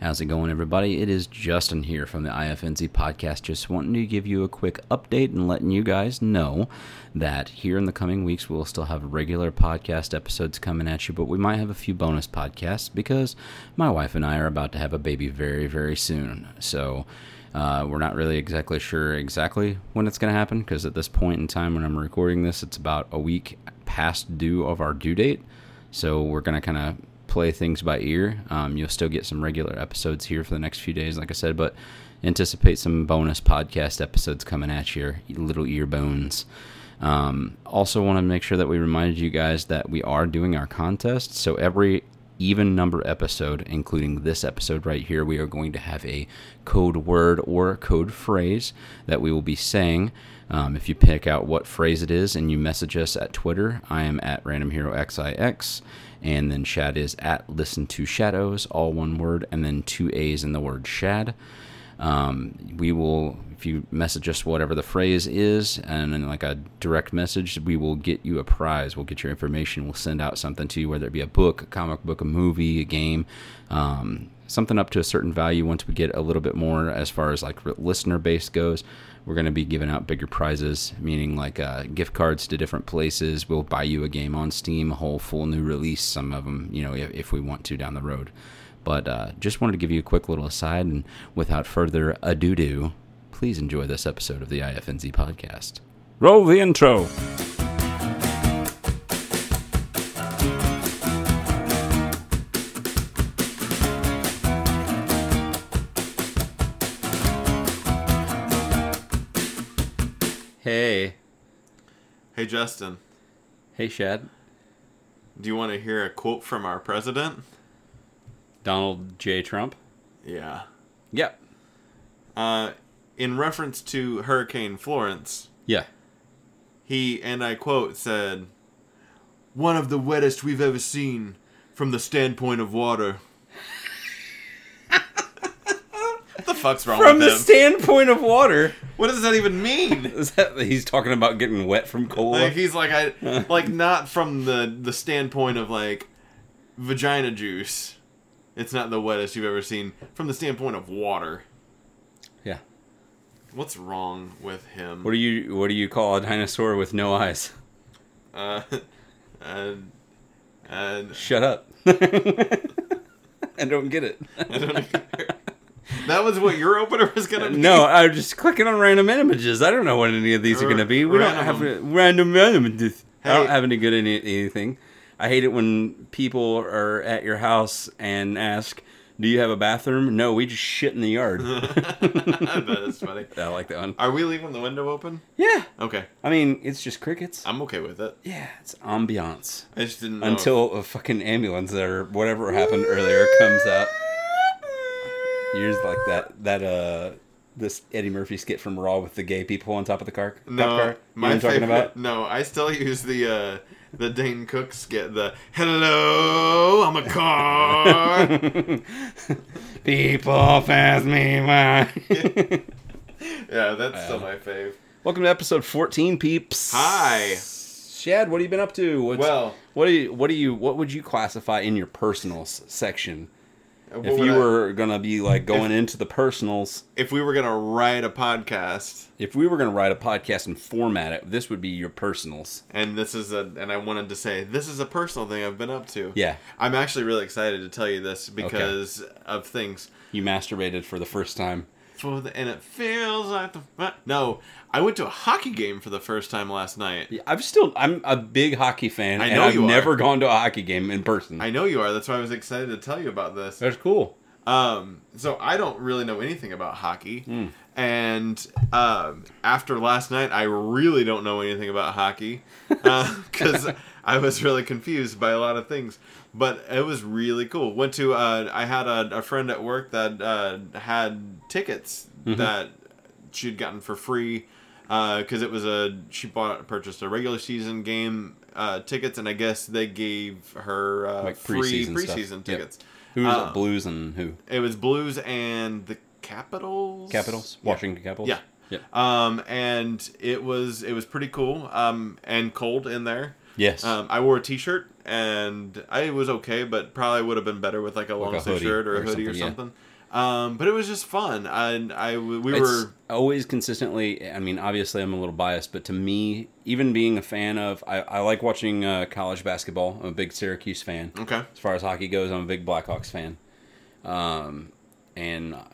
How's it going, everybody? It is Justin here from the IFNZ podcast. Just wanting to give you a quick update and letting you guys know that here in the coming weeks, we'll still have regular podcast episodes coming at you, but we might have a few bonus podcasts because my wife and I are about to have a baby very, very soon. So, uh, we're not really exactly sure exactly when it's going to happen because at this point in time when I'm recording this, it's about a week past due of our due date. So we're going to kind of play things by ear. Um, you'll still get some regular episodes here for the next few days, like I said, but anticipate some bonus podcast episodes coming at you, little ear bones. Um, also, want to make sure that we reminded you guys that we are doing our contest. So every even number episode, including this episode right here, we are going to have a code word or code phrase that we will be saying. Um, if you pick out what phrase it is and you message us at Twitter, I am at Random Hero XIX, and then Shad is at Listen to Shadows, all one word, and then two A's in the word Shad. Um, we will, if you message us whatever the phrase is, and then like a direct message, we will get you a prize. We'll get your information. We'll send out something to you, whether it be a book, a comic book, a movie, a game, um, something up to a certain value. Once we get a little bit more as far as like listener base goes, we're going to be giving out bigger prizes, meaning like uh, gift cards to different places. We'll buy you a game on Steam, a whole full new release. Some of them, you know, if, if we want to down the road. But uh, just wanted to give you a quick little aside, and without further ado, do please enjoy this episode of the IFNZ podcast. Roll the intro. Hey, Hey Justin, hey, Shad. do you want to hear a quote from our president? Donald J. Trump. Yeah. Yep. Uh, in reference to Hurricane Florence, Yeah. he, and I quote, said, One of the wettest we've ever seen from the standpoint of water. what the fuck's wrong From the him? standpoint of water, what does that even mean? is that he's talking about getting wet from cold? like he's like I like not from the the standpoint of like vagina juice. It's not the wettest you've ever seen from the standpoint of water. yeah. What's wrong with him? What do you What do you call a dinosaur with no eyes? Uh, and and Shut up. I don't get it. I don't know. That was what your opener was gonna be. No, I'm just clicking on random images. I don't know what any of these are going to be. We don't have Random. random images. I don't have any good any, anything. I hate it when people are at your house and ask, "Do you have a bathroom?" No, we just shit in the yard. I bet it's funny. I like that one. Are we leaving the window open? Yeah, Okay, I mean it's just crickets. I'm okay with it. Yeah, it's ambiance I just didn't know until a fucking ambulance or whatever happened earlier comes out. Yours like that that uh this Eddie Murphy skit from Raw with the gay people on top of the car. No, car. You my I'm talking about. No, I still use the uh, the Dane Cook skit. The hello, I'm a car. People pass me by. yeah, that's still my fave. Welcome to episode 14, peeps. Hi. Shad. What have you been up to? What's, Well, what do you what do you what would you classify in your personals section? What If you I- were gonna be like going into the personals, if we were gonna write a podcast, if we were gonna write a podcast and format it, this would be your personals. and this is a, and I wanted to say this is a personal thing I've been up to. Yeah. I'm actually really excited to tell you this because of things. You masturbated for the first time. For the, and it feels like the no. I went to a hockey game for the first time last night. Yeah, I'm still I'm a big hockey fan, I and know I've you are. never gone to a hockey game in person. I know you are. That's why I was excited to tell you about this. That's cool. Um, so I don't really know anything about hockey, Hmm. and um, after last night, I really don't know anything about hockey because I was really confused by a lot of things. But it was really cool. Went to uh, I had a, a friend at work that uh, had tickets Mm-hmm. that she'd gotten for free because it was a she bought purchased a regular season game uh, tickets, and I guess they gave her uh, Like free preseason stuff. preseason Yep. tickets. Who's Uh, Blues and who? It was Blues and the Capitals. Capitals? Yeah. Washington Capitals? Yeah. Yep. Um, and it was it was pretty cool. Um, and cold in there. Yes. Um, I wore a T-shirt and I was okay, but probably would have been better with like a long a sleeve shirt or a hoodie or something, yeah. Um, but it was just fun, and I we it's were always consistently. I mean, obviously, I'm a little biased, but to me, even being a fan of, I, I like watching uh, college basketball. I'm a big Syracuse fan. okay. As far as hockey goes, I'm a big Blackhawks fan. Um, and uh,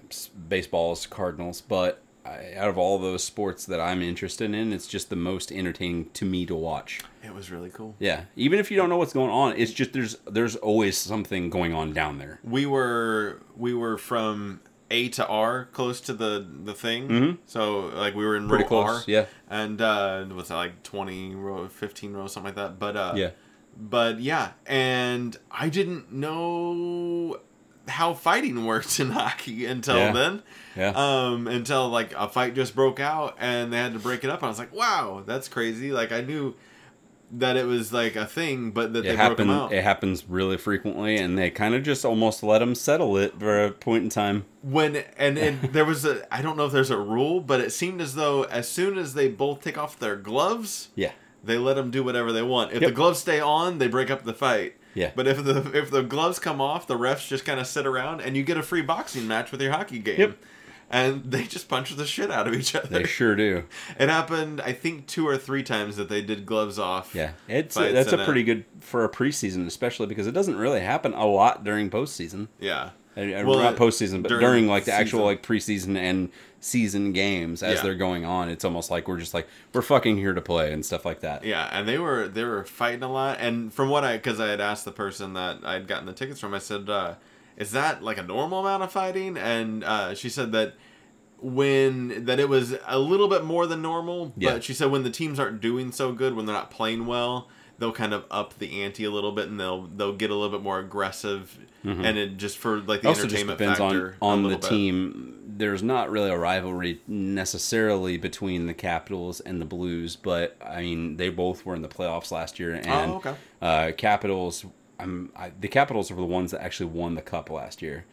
baseball's Cardinals, but I, out of all those sports that I'm interested in, it's just the most entertaining to me to watch. It was really cool. Yeah, even if you don't know what's going on, it's just there's there's always something going on down there. We were we were from A to R, close to the the thing. Mhm. So like we were in Pretty row close, R, yeah. and uh, was it like twenty row, fifteen row, something like that. But uh, Yeah. but yeah, and I didn't know how fighting worked in hockey until Yeah. then. Yeah. Um, until like a fight just broke out and they had to break it up. And I was like, wow, that's crazy. Like I knew that it was like a thing, but that it they broke them out. it happens really frequently, and they kind of just almost let them settle it for a point in time. when and, and there was a I don't know if there's a rule, but it seemed as though as soon as they both take off their gloves, Yeah. they let them do whatever they want. If Yep. the gloves stay on, they break up the fight. Yeah. But if the if the gloves come off, the refs just kind of sit around and you get a free boxing match with your hockey game. Yep. And they just punch the shit out of each other. They sure do. It happened, I think, two or three times that they did gloves off. Yeah, it's Fights that's a in it. pretty good for a preseason, especially because it doesn't really happen a lot during postseason. Yeah. Uh, Well, not postseason, but during during, like the actual like preseason and season games as Yeah. they're going on. It's almost like we're just like we're fucking here to play and stuff like that. Yeah, and they were they were fighting a lot. And from what I, because I had asked the person that I'd gotten the tickets from, I said, uh, "Is that like a normal amount of fighting?" And uh, she said that when that it was a little bit more than normal. But Yeah. she said when the teams aren't doing so good, when they're not playing well, they'll kind of up the ante a little bit, and they'll they'll get a little bit more aggressive. And it just for like the also just entertainment depends factor on on the bit. team. There's not really a rivalry necessarily between the Capitals and the Blues, but I mean they both were in the playoffs last year, and Oh, okay. uh, Capitals. I'm, I, the Capitals were the ones that actually won the cup last year.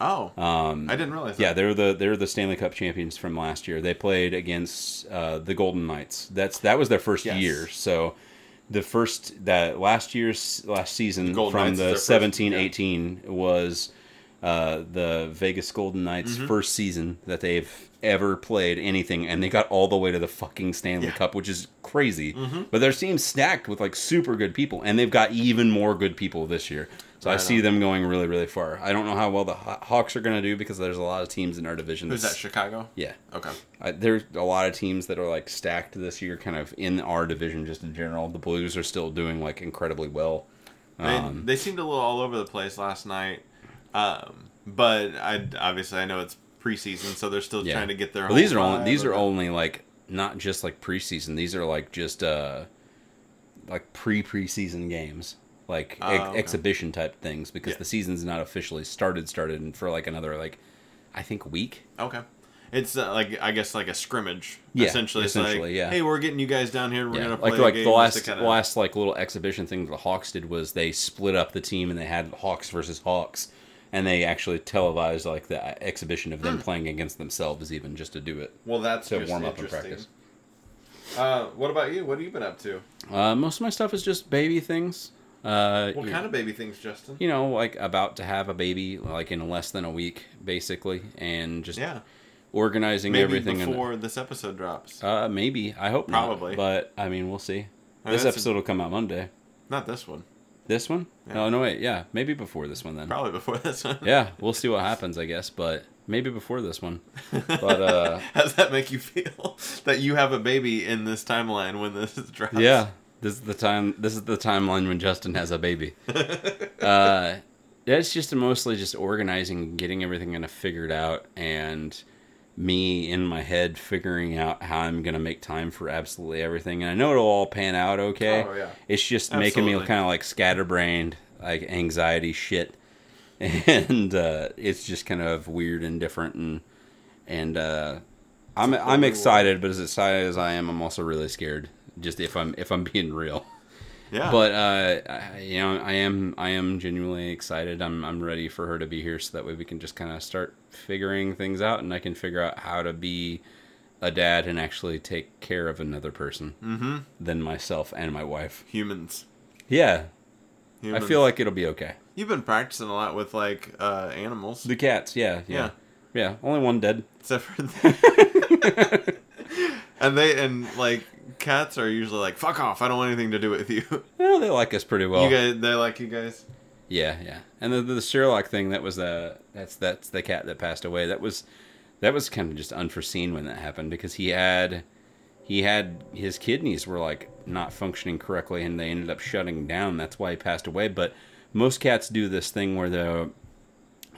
Oh, Um, I didn't realize. Yeah, they're the they're the Stanley Cup champions from last year. They played against uh, the Golden Knights. That's that was their first Yes. year. So the first that last year's last season Golden from Knights the their first, yeah. 18 was uh, the Vegas Golden Knights Mm-hmm. first season that they've ever played anything and they got all the way to the fucking Stanley Yeah. Mm-hmm. Cup, which is crazy. But their team's stacked with like super good people and they've got even more good people this year. So I Right see them going really really far. I don't know how well the Hawks are going to do because there's a lot of teams in our division. Who's that? Chicago. Yeah. Okay. I, there's a lot of teams that are like stacked this year, kind of in our division, just in general. The Blues are still doing like incredibly well. They, Um, they seemed a little all over the place last night, um, but I obviously I know it's preseason, so they're still yeah. trying to get their. Well, these are only these are only like not just like preseason. These are like just uh like pre preseason games, like Oh, ex- okay. exhibition type things, because Yeah. the season's not officially started. Started for like another like I think week. okay. It's uh, like I guess like a scrimmage. Yeah, essentially. Essentially, like, yeah. Hey, we're getting you guys down here. We're Yeah, gonna play like like the last kinda- last like little exhibition thing the Hawks did was they split up the team and they had Hawks versus Hawks, and they actually televised like the exhibition of Hmm. them playing against themselves, even just to do it Well, that's to just warm up and practice. Uh, what about you? What have you been up to? Uh, most of my stuff is just baby things. Uh, What kind of baby things, Justin? you know, like about to have a baby, like in less than a week, basically, and just Yeah, organizing maybe everything. in- before this episode drops. uh, maybe I hope not, Probably. but I mean, we'll see. I mean, this that's a- episode will come out Monday. Not this one. This one? Yeah. Oh no, wait, yeah, maybe before this one then. Probably before this one. yeah, we'll see what happens, I guess, but maybe before this one. But uh How does that make you feel that you have a baby in this timeline when this is drops? yeah, this is the time this is the timeline when Justin has a baby. uh it's just mostly just organizing, getting everything kind of figured out and me in my head figuring out how I'm gonna make time for absolutely everything. And I know it'll all pan out okay. Oh, yeah. It's just making me kind of like scatterbrained, like anxiety shit. And uh, it's just kind of weird and different and and uh, I'm I'm excited, but as excited as I am, I'm also really scared. Just if I'm if I'm being real. Yeah. But uh, I, you know, I am I am genuinely excited. I'm I'm ready for her to be here, so that way we can just kind of start figuring things out, and I can figure out how to be a dad and actually take care of another person mm-hmm. than myself and my wife. Humans. Yeah, I feel like it'll be okay. You've been practicing a lot with like uh, animals, The cats, yeah, yeah, Yeah. yeah. Only one dead. except for. and they and like cats are usually like fuck off. I don't want anything to do with you. Well, they like us pretty well. You guys, they like you guys. Yeah, yeah. And the the Sherlock thing that was the that's that's the cat that passed away. That was that was kind of just unforeseen when that happened because he had he had his kidneys were like not functioning correctly and they ended up shutting down. That's why he passed away. But most cats do this thing where they'll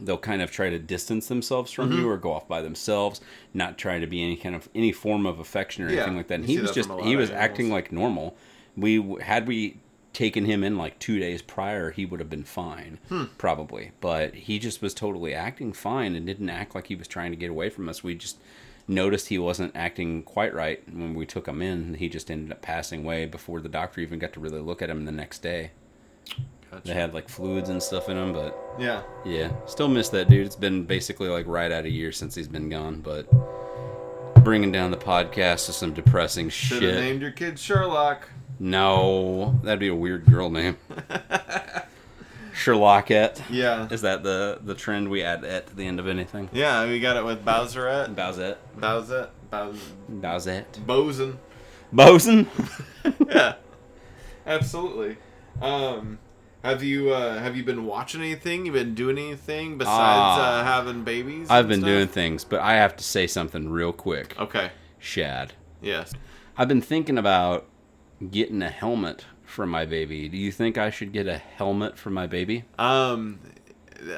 they'll kind of try to distance themselves from Mm-hmm. you or go off by themselves, not try to be any kind of any form of affection or Yeah, anything like that. And he was just from a lot he was acting like normal. We had we taken him in like two days prior, he would have been fine, Hmm. probably. But he just was totally acting fine and didn't act like he was trying to get away from us. We just noticed he wasn't acting quite right when we took him in. He just ended up passing away before the doctor even got to really look at him the next day. They had like fluids and stuff in them, but Yeah. yeah, still miss that dude. It's been basically like right at a year since he's been gone, but bringing down the podcast to some depressing Should have shit. named your kid Sherlock. No, that'd be a weird girl name. Sherlockette. Yeah. Is that the the trend we add at to the end of anything? Yeah, we got it with Bowserette. Bowsette. Bowsette. Bows- Bowsette. Bosun. Bosun. yeah, absolutely. Um, have you uh, have you been watching anything? You been doing anything besides Ah. uh, having babies? I've been stuff? doing things, but I have to say something real quick. Okay. Shad. Yes. I've been thinking about getting a helmet for my baby. Do you think I should get a helmet for my baby? Um.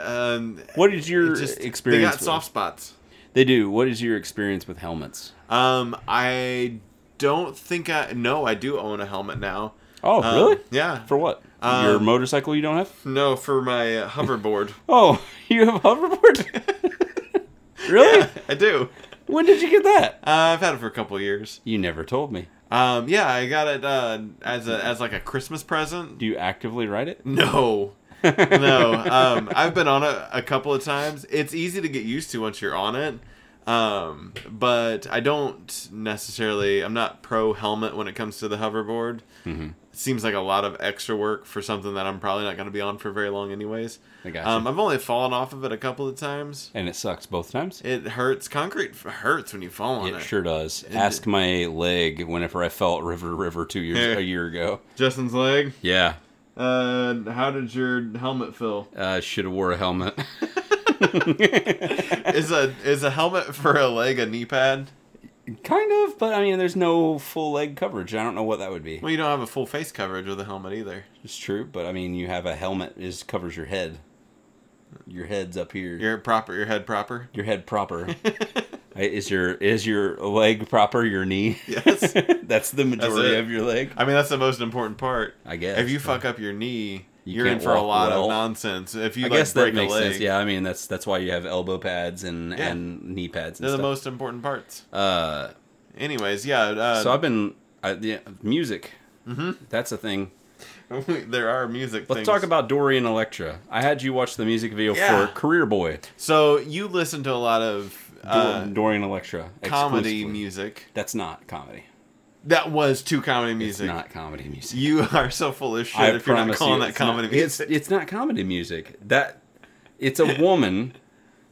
Um. What is your just- experience? They got with- soft spots. They do. What is your experience with helmets? Um. I don't think I. No, I do own a helmet now. Oh, Um, really? Yeah. For what? Um, your motorcycle you don't have? No, for my uh, hoverboard. Oh, you have a hoverboard? really? Yeah, I do. When did you get that? Uh, I've had it for a couple years. You never told me. Um. Yeah, I got it uh, as a as like a Christmas present. Do you actively ride it? No. no. Um, I've been on it a couple of times. It's easy to get used to once you're on it. Um, but I don't necessarily. I'm not pro helmet when it comes to the hoverboard. Mhm. It seems like a lot of extra work for something that I'm probably not going to be on for very long, anyways. I got you. Um, I've only fallen off of it a couple of times. and it sucks both times? It hurts. Concrete hurts when you fall on It it. sure does. Ask my leg whenever I fell at River River two years Yeah. a year ago. Justin's leg. Yeah, Uh, how did your helmet feel? uh, should have wore a helmet. is a is a helmet for a leg a knee pad? Kind of, but I mean, there's no full leg coverage. I don't know what that would be. Well, you don't have a full face coverage with a helmet either. It's true, but I mean, you have a helmet is covers your head. Your head's up here. Your, proper, your head proper. Your head proper. Is your is your leg proper? Your knee? Yes. That's the majority it. of your leg. I mean, that's the most important part. I guess. If you fuck up your knee, You are in for a lot well. of nonsense. If you I like guess that break makes a leg, sense. Yeah, I mean that's that's why you have elbow pads and Yeah. and knee pads. And they're the most important parts. Uh, Anyways, yeah. Uh, so I've been I, the music. Mhm. That's a thing. there are music. Let's things. talk about Dorian Electra. I had you watch the music video Yeah. for Career Boy. So you listen to a lot of uh, Dor- Dorian Electra. comedy music. That's not comedy. That was two comedy music. It's not comedy music. You are so full of shit I if you're not calling you, that comedy not, music. It's it's not comedy music. That it's a woman.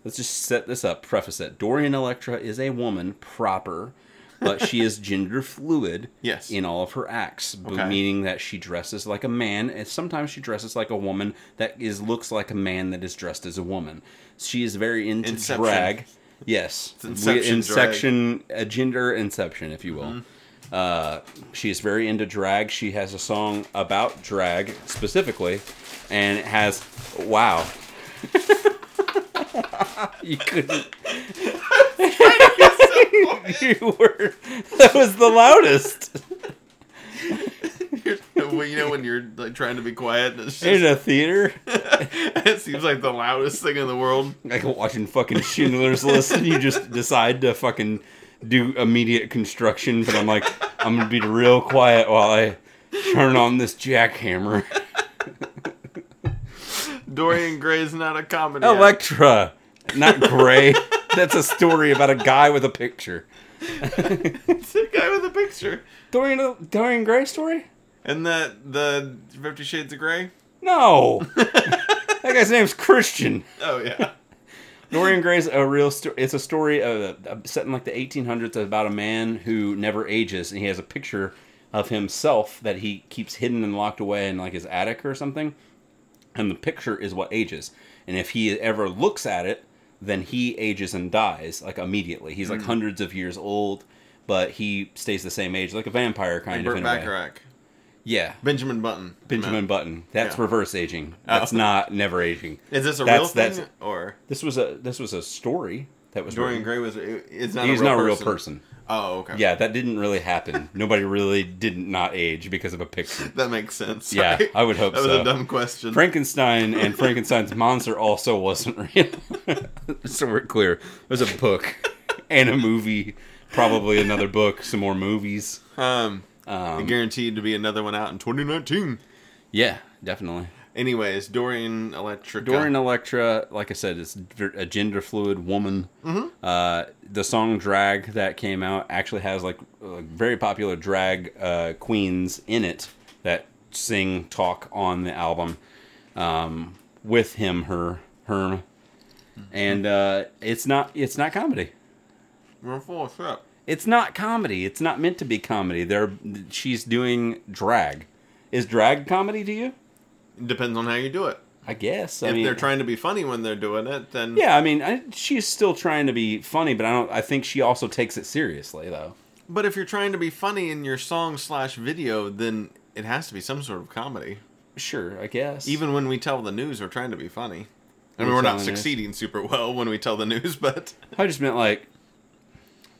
let's just set this up. Preface it. Dorian Electra is a woman proper, but she is gender fluid. Yes. In all of her acts, Okay. meaning that she dresses like a man, and sometimes she dresses like a woman that is looks like a man that is dressed as a woman. She is very into Inception. drag. Yes, It's Inception We- inception, a gender inception, if you will. Mm-hmm. Uh, she is very into drag. She has a song about drag specifically, and it has wow. you couldn't. you were. That was the loudest well, you know when you're like trying to be quiet, it's in a theater. it seems like the loudest thing in the world. Like watching fucking Schindler's List, and you just decide to fucking do immediate construction. But I'm like, I'm gonna be real quiet while I turn on this jackhammer. Dorian Gray's not a comedy. act. Electra, not Gray. That's a story about a guy with a picture. it's a guy with a picture. Dorian Dorian Gray story? And that the Fifty Shades of Grey. No, that guy's name's Christian. Oh yeah. Dorian Gray's a real story. It's a story uh, set in like the 1800s about a man who never ages, and he has a picture of himself that he keeps hidden and locked away in like his attic or something. And the picture is what ages. And if he ever looks at it, then he ages and dies like immediately. He's like hundreds of years old, but he stays the same age, like a vampire kind Burt of a way. Yeah, Benjamin Button. Benjamin No. Button. That's Yeah. reverse aging. That's Oh. not never aging. Is this a That's- real that's- thing or This was a this was a story that was Dorian written. Gray was? It's not. He's a real not a real person. person. Oh, okay. Yeah, that didn't really happen. Nobody really didn't not age because of a picture. That makes sense. Yeah, right? I would hope so. that was so. a dumb question. Frankenstein and Frankenstein's monster also wasn't real. so we're clear. It was a book and a movie, probably another book, some more movies. Um, Um, guaranteed to be another one out in 2019. yeah, definitely. Anyways, Dorian Electrica. Dorian Electra, like I said, is a gender fluid woman. Mm-hmm. Uh, the song "Drag" that came out actually has like uh, very popular drag uh, queens in it that sing, talk on the album um, with him, her, her, and uh, it's not it's not comedy. We're full of shit. It's not comedy. It's not meant to be comedy. They're she's doing drag. Is drag comedy to you? Depends on how you do it. I guess. I if mean, they're trying to be funny when they're doing it, then Yeah, I mean, I, she's still trying to be funny, but I don't. I think she also takes it seriously, though. But if you're trying to be funny in your song slash video, then it has to be some sort of comedy. Sure, I guess. Even when we tell the news, we're trying to be funny. I mean, we're not news. succeeding super well when we tell the news, but I just meant like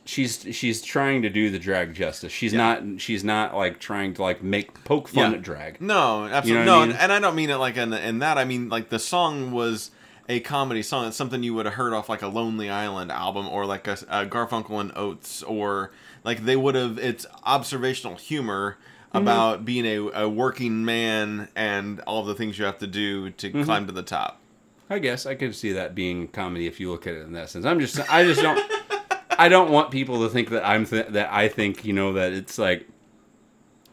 she's she's trying to do the drag justice. She's Yeah. not. She's not like trying to like make poke fun Yeah. at drag. no, absolutely You know no. I mean? And I don't mean it like in, in that. I mean like the song was a comedy song. It's something you would have heard off like a Lonely Island album or like a, a Garfunkel and Oates or like they would have. It's observational humor. Mm-hmm. About being a, a working man and all the things you have to do to Mm-hmm. climb to the top. I guess I could see that being comedy if you look at it in that sense. I'm just. I just don't. I don't want people to think that I'm th- that I think you know that it's like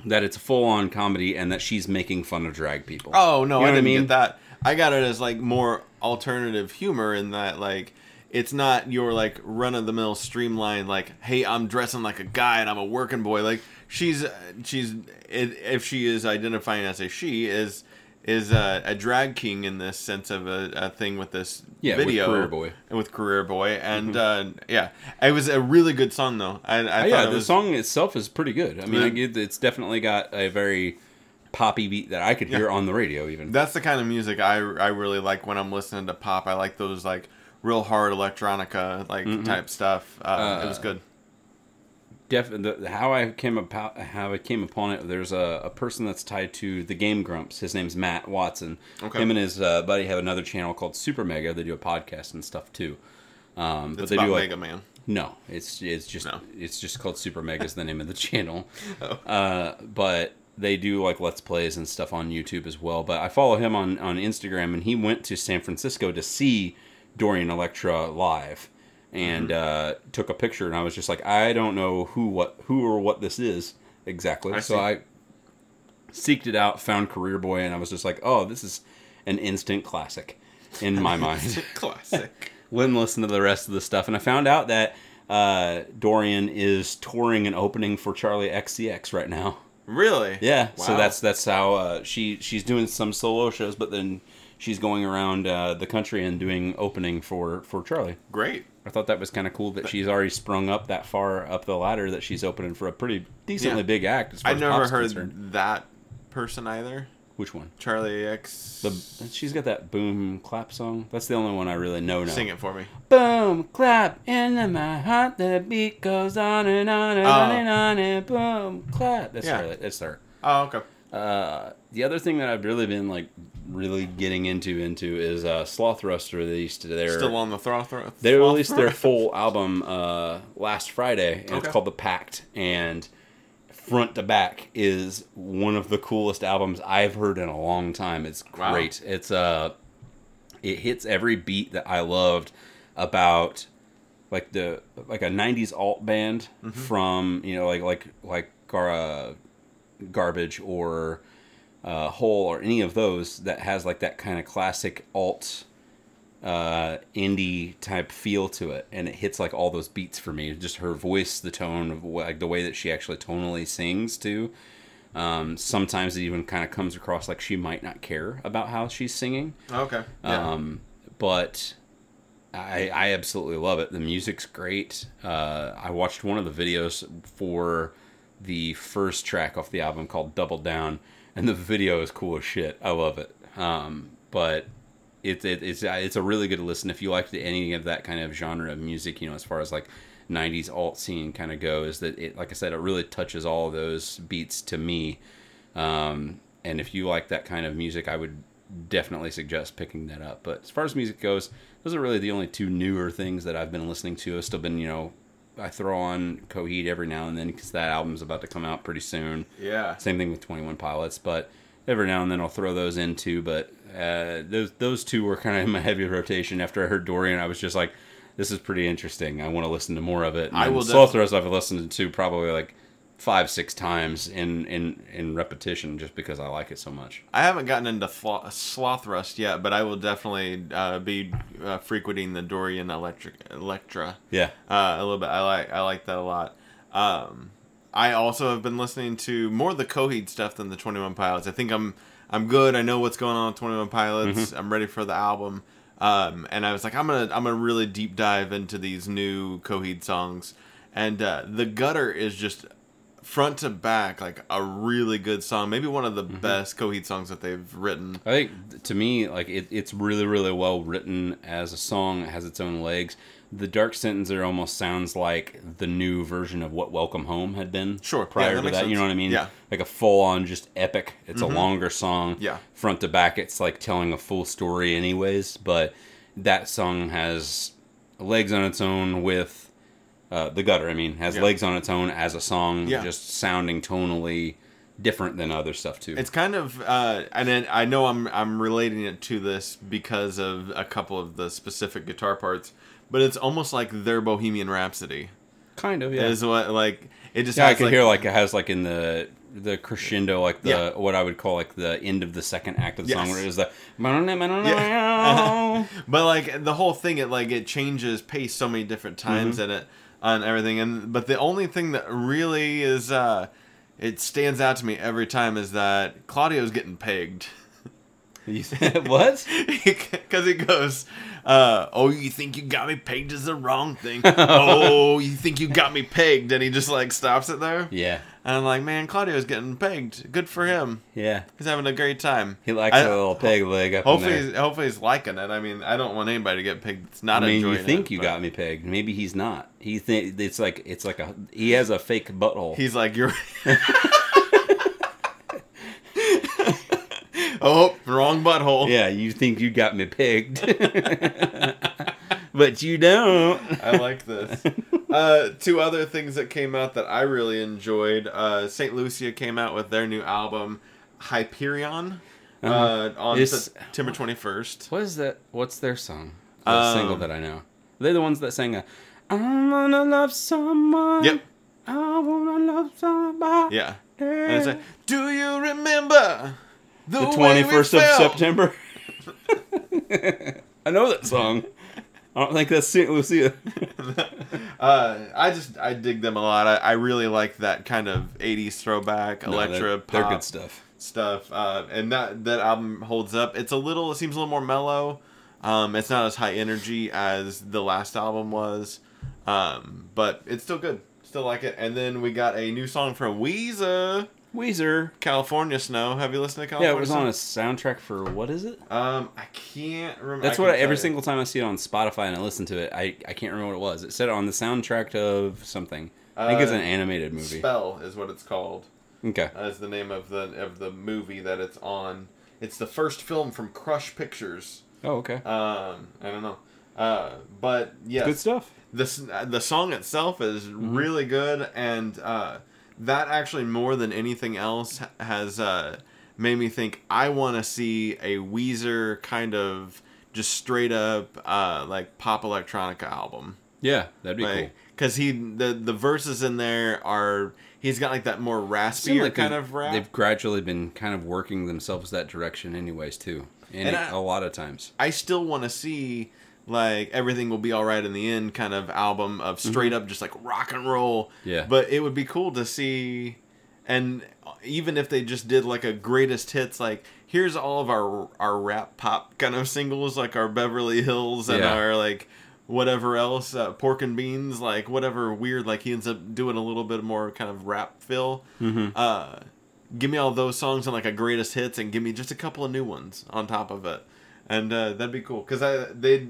that it's full on comedy and that she's making fun of drag people. Oh no, You know I didn't mean? get that. I got it as like more alternative humor in that like it's not your like run of the mill streamlined like hey I'm dressing like a guy and I'm a working boy like she's she's it, if she is identifying as a she is is a, a drag king in this sense of a, a thing with this Yeah, with video Career Boy. and with career boy and uh, yeah it was a really good song though I, I Oh, thought yeah, the was song itself is pretty good. I mean, I get, it's definitely got a very poppy beat that I could hear on the radio. Even That's the kind of music I, I really like when I'm listening to pop. I like those like real hard electronica like type stuff. Uh, it was Uh, good. Def, the, how I came about how I came upon it. There's a, a person that's tied to the Game Grumps. His name's Matt Watson. Okay. Him and his uh, buddy have another channel called Super Mega. They do a podcast and stuff too. Um, but they about do like Mega Man. No, it's it's just No. it's just called Super Mega is the name of the channel. Oh. Uh, but they do like let's plays and stuff on YouTube as well. But I follow him on on Instagram, and he went to San Francisco to see Dorian Electra live, and Mm-hmm. uh, took a picture. And I was just like, I don't know who what who or what this is exactly. I so see. I seeked it out, found Career Boy, and I was just like, oh, this is an instant classic in my mind. Classic. Wouldn't listen to the rest of the stuff, and I found out that uh, Dorian is touring and opening for Charli XCX right now. really? Yeah, so that's that's how uh, she she's doing some solo shows, but then she's going around uh, the country and doing opening for for Charli. great. I thought that was kind of cool that she's already sprung up that far up the ladder that she's opening for a pretty decently Yeah. big act. As far I as never heard concerned. that person either. Which one? Charli X. The she's got that boom clap song. That's the only one I really know now. Sing it for me. Boom, clap into my heart. The beat goes on and on and Oh. on and on and boom, clap. That's Yeah. her. That's her. Oh, okay. Uh, the other thing that I've really been like really getting into into is uh, Sloth Thruster released their Still on the throw. they released their full album uh, last Friday, and Okay. it's called The Pact. And front to back is one of the coolest albums I've heard in a long time. It's Wow. great. It's uh, it hits every beat that I loved about like the like a '90s alt band from you know like like like Gar- uh, garbage or uh, Hole or any of those that has like that kind of classic alt uh, indie type feel to it, and it hits like all those beats for me. Just her voice, the tone of like the way that she actually tonally sings too. Um, sometimes it even kind of comes across like she might not care about how she's singing. Okay. Yeah. Um, but I, I absolutely love it. The music's great. Uh, I watched one of the videos for the first track off the album called Double Down, and the video is cool as shit. I love it. Um, but it, it, it's it's a really good listen if you like any of that kind of genre of music. You know, as far as like '90s alt scene kind of goes, that it like I said, it really touches all those beats to me. Um, and if you like that kind of music, I would definitely suggest picking that up. But as far as music goes, those are really the only two newer things that I've been listening to. I've still been, you know, I throw on Coheed every now and then because that album's about to come out pretty soon. yeah. Same thing with Twenty One Pilots, but every now and then I'll throw those in too. But uh, those those two were kind of in my heavy rotation. After I heard Dorian, I was just like, "This is pretty interesting. I want to listen to more of it." And I will Slow def- Throws I've listened to probably like five six times in in in repetition just because I like it so much. I haven't gotten into Flo- Slothrust yet, but I will definitely uh, be uh, frequenting the Dorian Electric Electra Yeah. uh, a little bit. I like I like that a lot. Um, I also have been listening to more of the Coheed stuff than the Twenty One Pilots. I think I'm I'm good. I know what's going on with Twenty One Pilots. I'm ready for the album. Um, and I was like, I'm gonna I'm gonna really deep dive into these new Coheed songs. And uh, the Gutter is just front to back like a really good song. Maybe one of the mm-hmm. best Coheed songs that they've written. I think to me, like it, it's really, really well written as a song. It has its own legs. The Dark Sentencer almost sounds like the new version of what Welcome Home had been. Sure. Yeah, Prior that to that, you know what I mean? Yeah. Like a full on just epic. It's a mm-hmm. longer song. Yeah. Front to back, it's like telling a full story, anyways. But that song has legs on its own with uh, the gutter. I mean, has Yeah. legs on its own as a song, Yeah. just sounding tonally different than other stuff too. It's kind of, uh, and then I know I'm I'm relating it to this because of a couple of the specific guitar parts, but it's almost like their Bohemian Rhapsody. kind of yeah. Is what like it just. Yeah, I can hear like it has like in the the crescendo, like the Yeah. what I would call like the end of the second act of the song, where it is the Yeah. but like the whole thing, it like it changes pace so many different times Mm-hmm. in it on everything, and but the only thing that really is uh, it stands out to me every time is that Claudio's getting pegged. You said- what? Because he goes, uh, "Oh, you think you got me pegged is the wrong thing. oh, you think you got me pegged?" And he just like stops it there. Yeah, And I'm like, "Man, Claudio's getting pegged. Good for him. yeah. He's having a great time. He likes I- a little peg leg up Hopefully, he's, hopefully he's liking it. I mean, I don't want anybody to get pegged. That's not I mean, you think it, you but got me pegged? Maybe he's not. He think it's like it's like a he has a fake butthole. He's like, you're. oh, wrong butthole. yeah, you think you got me pegged, but you don't. I like this. Uh, two other things that came out that I really enjoyed. Uh, Saint Lucia came out with their new album, Hyperion, uh, on It's- September twenty first. What is that? What's their song? The Um, single that I know. They're the ones that sang a "I wanna love someone." Yep. I wanna love somebody. Yeah. And it's like, Do you remember the, the way we of felt?" September. I know that song. I don't think that's Saint Lucia. Uh, I just I dig them a lot. I, I really like that kind of '80s throwback, No, electro they're, pop they're good stuff. stuff. Uh, and that that album holds up. It's a little. It seems a little more mellow. Um, it's not as high energy as the last album was, um, but it's still good. Still like it. And then we got a new song from Weezer, Weezer. California Snow. Have you listened to California? Yeah, it was Snow? on a soundtrack for what is it? Um, I can't remember. That's I what I, every single time I see it on Spotify and I listen to it, I, I can't remember what it was. It said on the soundtrack of something. I think it's Uh, an animated movie. Spell is what it's called. Okay. As the name of the of the movie that it's on. It's the first film from Crush Pictures. Oh, okay. Um, I don't know. Uh, but yeah, Good stuff. this the song itself is really good and uh, that actually more than anything else has uh, made me think i want to see a weezer kind of just straight up uh, like pop electronica album Yeah, that'd be cool. Because he the the verses in there are he's got like that more raspy like kind they've- of rap. They've gradually been kind of working themselves that direction, anyways, too. And, And I- a lot of times. I still want to see like everything will be all right in the end kind of album of straight up just like rock and roll. Mm-hmm. Yeah. But it would be cool to see, and even if they just did like a greatest hits, like here's all of our our rap pop kind of singles, like our Beverly Hills and Yeah. our like whatever else, uh, pork and beans, like whatever weird, like he ends up doing a little bit more kind of rap fill. Mm-hmm. Uh, give me all those songs and like a greatest hits, and give me just a couple of new ones on top of it, and uh, that'd be cool because I they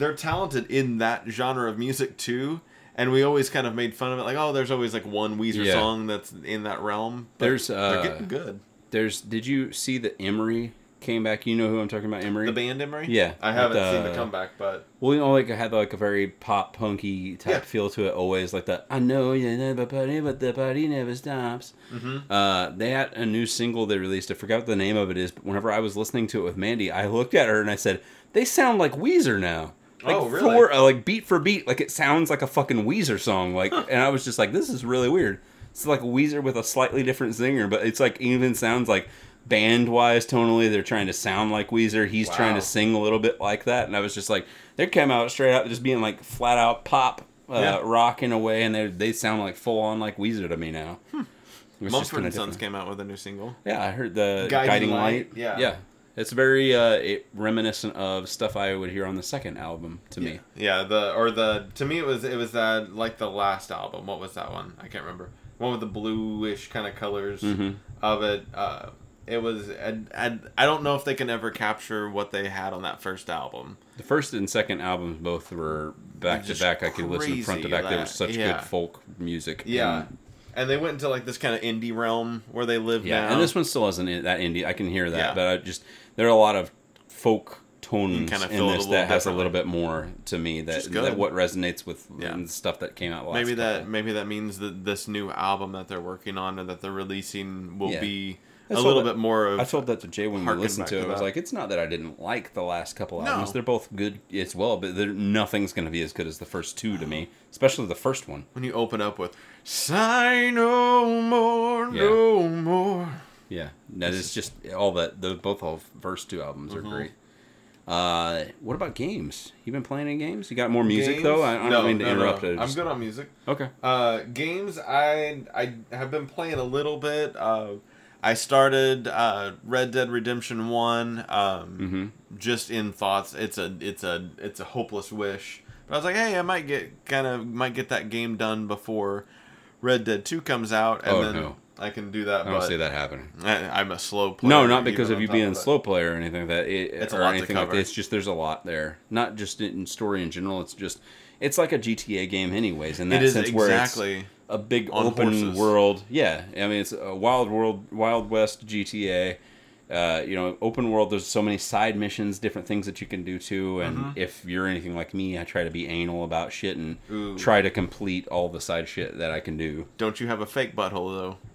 they're talented in that genre of music too. And we always kind of made fun of it, like, oh, there's always like one Weezer Yeah. song that's in that realm. But There's, uh, they're getting good. There's. Did you see that Emery came back? You know who I'm talking about, Emery? The band Emery? Yeah, I haven't with, seen the uh, comeback, but Well, you know, like it had like a very pop punky type Yeah. feel to it. Always like that. I know you never party, but the party never stops. Mm-hmm. Uh, they had a new single they released. I forgot what the name of it is. But whenever I was listening to it with Mandy, I looked at her and I said, "They sound like Weezer now." Like Oh, really? For, uh, like beat for beat, like it sounds like a fucking Weezer song. Like, and I was just like, "This is really weird." It's like Weezer with a slightly different singer, but it's like even sounds like band wise tonally they're trying to sound like Weezer. He's trying to sing a little bit like that, and I was just like, they came out straight out just being like flat out pop uh, Yeah. rock in a way, and they they sound like full on like Weezer to me now. It was just Mumford kinda and Sons different. came out with a new single. Yeah, I heard the Guiding Guiding, Light, Light. yeah. yeah, it's very uh, it, reminiscent of stuff I would hear on the second album to me. Yeah, the or the to me it was it was that like the last album. What was that one? I can't remember. One with the bluish kind of colors Mhm. of it. Uh, it was. I, I, I don't know if they can ever capture what they had on that first album. The first and second albums both were back to back. I could listen front to back. They were such yeah. good folk music. Yeah, and, and they went into like this kind of indie realm where they live yeah. now. And this one still isn't that indie. I can hear that, Yeah. but I just there are a lot of folk tones in feel it a this that has a little bit more to me that, Which is good. that what resonates with Yeah. stuff that came out last. maybe that couple. maybe that means that this new album that they're working on and that they're releasing will Yeah. be I a little that- bit more of. I told that to Jay when we listened to it. to I was like, it's not that I didn't like the last couple No. albums. They're both good as well, but nothing's going to be as good as the first two to me, especially the first one. when you open up with "Sigh no more, Yeah. no more." Yeah, that is just all that. The both all first two albums Mm-hmm. are great. Uh, what about games? You been playing any games? You got more music Games? though. I, I don't mean to no, no. interrupt. I I'm good on music. Okay. Uh, games, I I have been playing a little bit. Uh, I started uh, Red Dead Redemption One. Um, Mhm. just in thoughts. It's a it's a it's a hopeless wish. But I was like, hey, I might get kind of might get that game done before Red Dead Two comes out, and Oh, then no. I can do that. I don't see that happening. I, I'm a slow player. No, not because of you being a slow player or anything like that. It, It's a or anything like that. It's just there's a lot there. Not just in story in general. It's just it's like a GTA game, anyways. In that It is sense, where it's exactly. a big open horses. world. Yeah, I mean it's a wild world, wild west GTA. Uh, you know, open world. There's so many side missions, different things that you can do too. And Mm-hmm. if you're anything like me, I try to be anal about shit and Ooh. try to complete all the side shit that I can do. Don't you have a fake butthole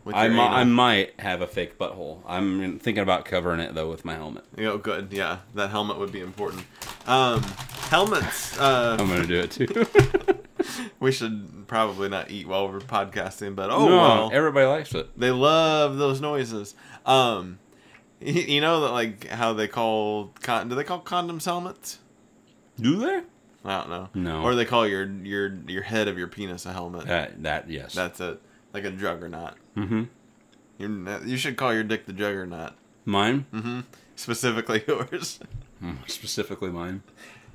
though? I, mi- I might have a fake butthole. I'm thinking about covering it though with my helmet. You know, good. Yeah, that helmet would be important. Um, helmets. Uh, I'm gonna do it too. we should probably not eat while we're podcasting, but oh no, well. everybody likes it. they love those noises. Um, you know that like how they call con- do they call condoms helmets? Do they? I don't know. No. Or they call your your your head of your penis a helmet. That that yes. That's it. Like a juggernaut. mm-hmm. You're, you should call your dick the juggernaut. Mine, Mm-hmm. Specifically yours. Mm, specifically mine.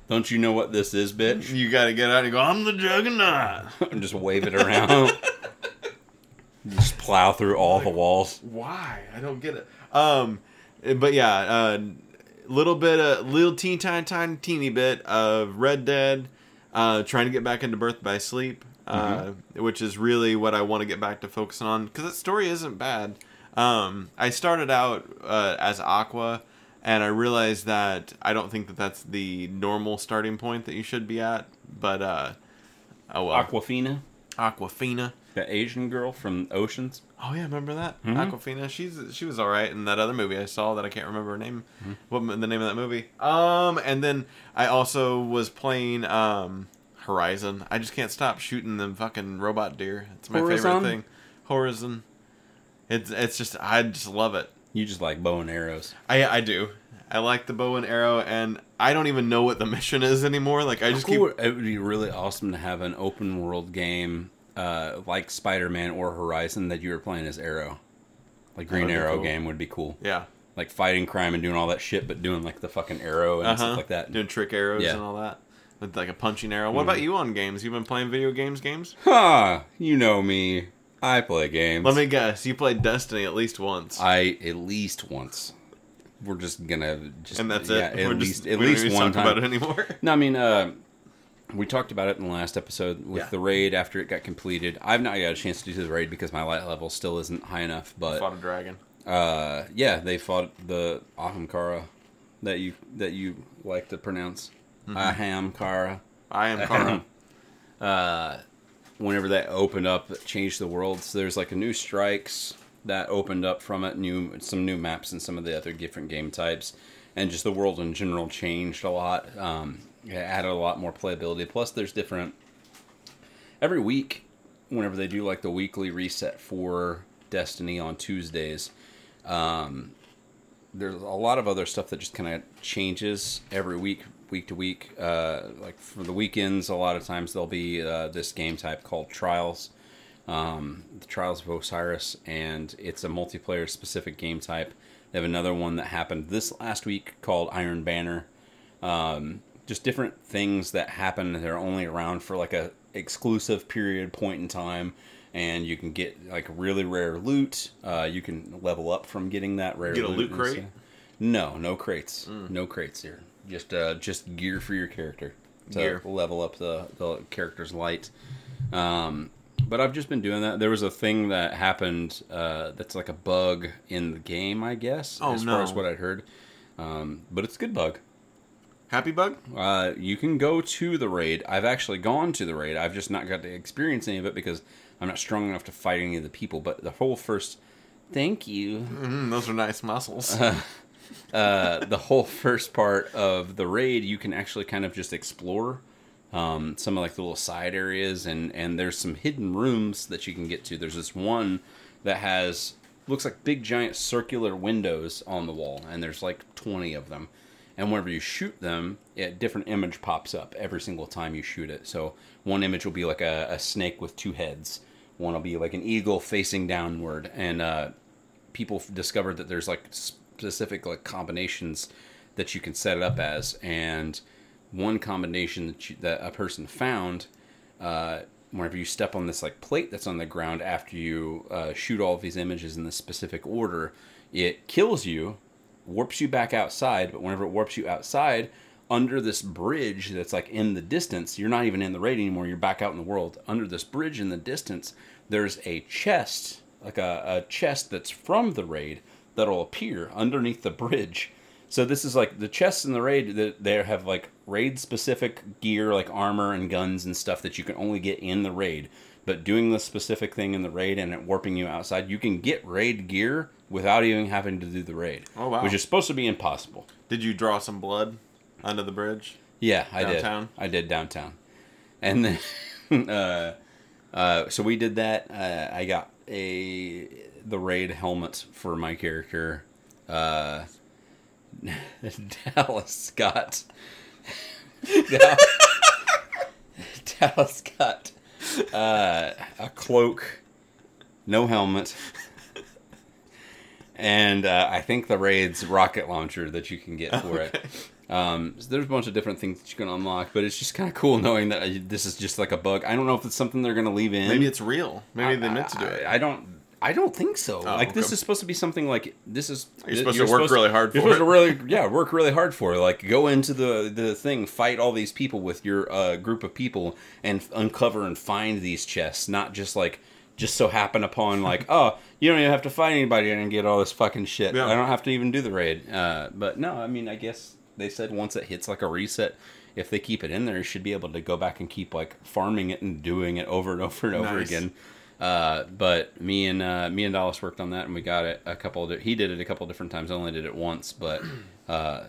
Don't you know what this is, bitch? You got to get out and go. I'm the juggernaut. and just wave it around. just plow through all the walls. Why? I don't get it. Um, but yeah, uh, little bit, a little teeny tiny, tiny, teeny bit of Red Dead. Uh, trying to get back into Birth by Sleep, uh, which is really what I want to get back to focusing on because that story isn't bad. Um, I started out uh, as Aqua, and I realized that I don't think that that's the normal starting point that you should be at. But uh, oh well, Awkwafina, Awkwafina. The Asian girl from Oceans. Oh yeah, remember that Mhm. Awkwafina? She's she was all right in that other movie I saw that I can't remember her name. Mm-hmm. What the name of that movie? Um, and then I also was playing um Horizon. I just can't stop shooting them fucking robot deer. It's my Horizon? favorite thing. Horizon. It's it's just I just love it. You just like bow and arrows. I I do. I like the bow and arrow, and I don't even know what the mission is anymore. Like I just keep. It would be really awesome to have an open world game uh, like Spider Man or Horizon that you were playing as Arrow. Like Green Arrow cool. game would be cool. Yeah. Like fighting crime and doing all that shit, but doing like the fucking arrow and Uh stuff like that. Doing trick arrows Yeah. and all that. With like a punching arrow. What about you on games? You've been playing video games, games? Ha! You know me. I play games. Let me guess. You played Destiny at least once. I at least once. We're just gonna just and that's yeah, it. At We're least just, at we don't least one talk time. about it anymore. No, I mean, uh, we talked about it in the last episode with Yeah. the raid after it got completed. I've not got a chance to do the raid because my light level still isn't high enough. But Fought a dragon. uh, yeah, they fought the Ahamkara that you that you like to pronounce. Mm-hmm. Ahamkara. I am Kara. uh, whenever that opened up, it changed the world. So there's like a new strikes that opened up from it, new some new maps and some of the other different game types, and just the world in general changed a lot. Um, it added a lot more playability. Plus, there's different every week. Whenever they do like the weekly reset for Destiny on Tuesdays, um, there's a lot of other stuff that just kind of changes every week, week to week. Uh, like for the weekends, a lot of times there'll be uh, this game type called Trials, um, the Trials of Osiris, and it's a multiplayer specific game type. They have another one that happened this last week called Iron Banner. Um, just different things that happen. They're only around for like a exclusive period point in time. And you can get like really rare loot. Uh, you can level up from getting that rare Get a loot. loot crate? stuff. No, no crates. Mm. No crates here. Just uh, just gear for your character to Gear. level up the the character's light. Um, but I've just been doing that. There was a thing that happened uh, that's like a bug in the game, I guess, Oh, as far as what I'd heard. Um, but it's a good bug. Happy Bug? Uh, you can go to the raid. I've actually gone to the raid. I've just not got to experience any of it because I'm not strong enough to fight any of the people. But the whole first, thank you. Mm, those are nice muscles. Uh, the whole first part of the raid, you can actually kind of just explore um, some of like the little side areas, and and there's some hidden rooms that you can get to. There's this one that has looks like big giant circular windows on the wall, and there's like 20 of them. And whenever you shoot them, a different image pops up every single time you shoot it. So one image will be like a, a snake with two heads. One will be like an eagle facing downward, and uh, people discovered that there's like specific like combinations that you can set it up as and one combination that, you, that a person found uh, whenever you step on this like plate that's on the ground after you uh, shoot all of these images in this specific order it kills you warps you back outside but whenever it warps you outside under this bridge that's like in the distance you're not even in the raid anymore you're back out in the world. Under this bridge in the distance there's a chest like a, a chest that's from the raid that'll appear underneath the bridge. So this is like the chests in the raid that they have like raid specific gear like armor and guns and stuff that you can only get in the raid. But doing the specific thing in the raid and it warping you outside you can get raid gear without even having to do the raid Oh, wow. which is supposed to be impossible. Did you draw some blood under the bridge? yeah i Downtown? did i did downtown. And then uh, uh, so we did that. Uh, i got a the raid helmet for my character. Uh, dallas got Dal- dallas got uh, a cloak. No helmet and uh, i think the raid's rocket launcher that you can get for it um, so there's a bunch of different things that you can unlock, but it's just kind of cool knowing that uh, this is just like a bug. I don't know if it's something they're going to leave in. Maybe it's real. Maybe they meant to do I- it. I, don't. I don't think so. like this is supposed to be something like this is. You're supposed to work really hard You're for supposed it. to really, yeah, work really hard for it. Like go into the the thing, fight all these people with your uh, group of people, and f- uncover and find these chests. Not just like just so happen upon like oh you don't even have to fight anybody and get all this fucking shit. Yeah. I don't have to even do the raid. Uh, but no, I mean I guess they said once it hits like a reset. If they keep it in there, you should be able to go back and keep like farming it and doing it over and over and over Nice. again. Uh, but me and uh, me and Dallas worked on that, and we got it a couple. Of, he did it a couple different times. I only did it once, but uh,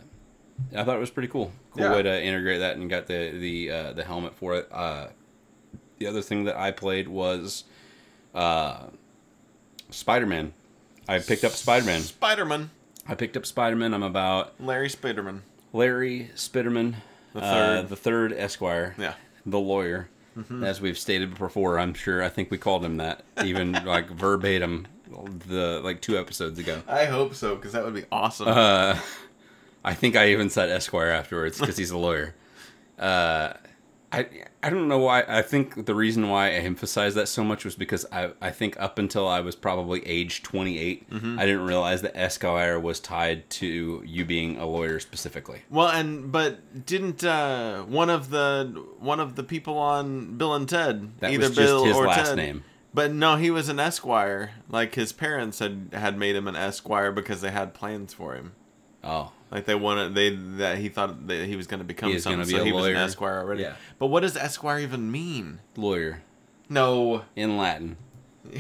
I thought it was pretty cool. Cool Yeah. way to integrate that and got the the uh, the helmet for it. Uh, the other thing that I played was uh, Spider Man. I picked up Spider Man. Spider-Man. I picked up Spider Man. I'm about Larry Spiderman. Larry Spiderman, The uh, the third Esquire, Yeah. the lawyer. As we've stated before, I'm sure I think we called him that, even like verbatim, the like two episodes ago. I hope so, because that would be awesome. Uh, I think I even said Esquire afterwards because he's a lawyer. Uh, I I don't know why. I think the reason why I emphasized that so much was because I I think up until I was probably age 28, Mm-hmm. I didn't realize that Esquire was tied to you being a lawyer specifically. well, and but didn't uh, one of the one of the people on Bill and Ted That either was just Bill his or last Ted? name. But no, he was an Esquire. Like his parents had had made him an Esquire because they had plans for him. Oh, Like they wanted they that he thought that he was going to become He something. gonna be so a he was an lawyer. Esquire already. Yeah. But what does Esquire even mean? lawyer No. in Latin.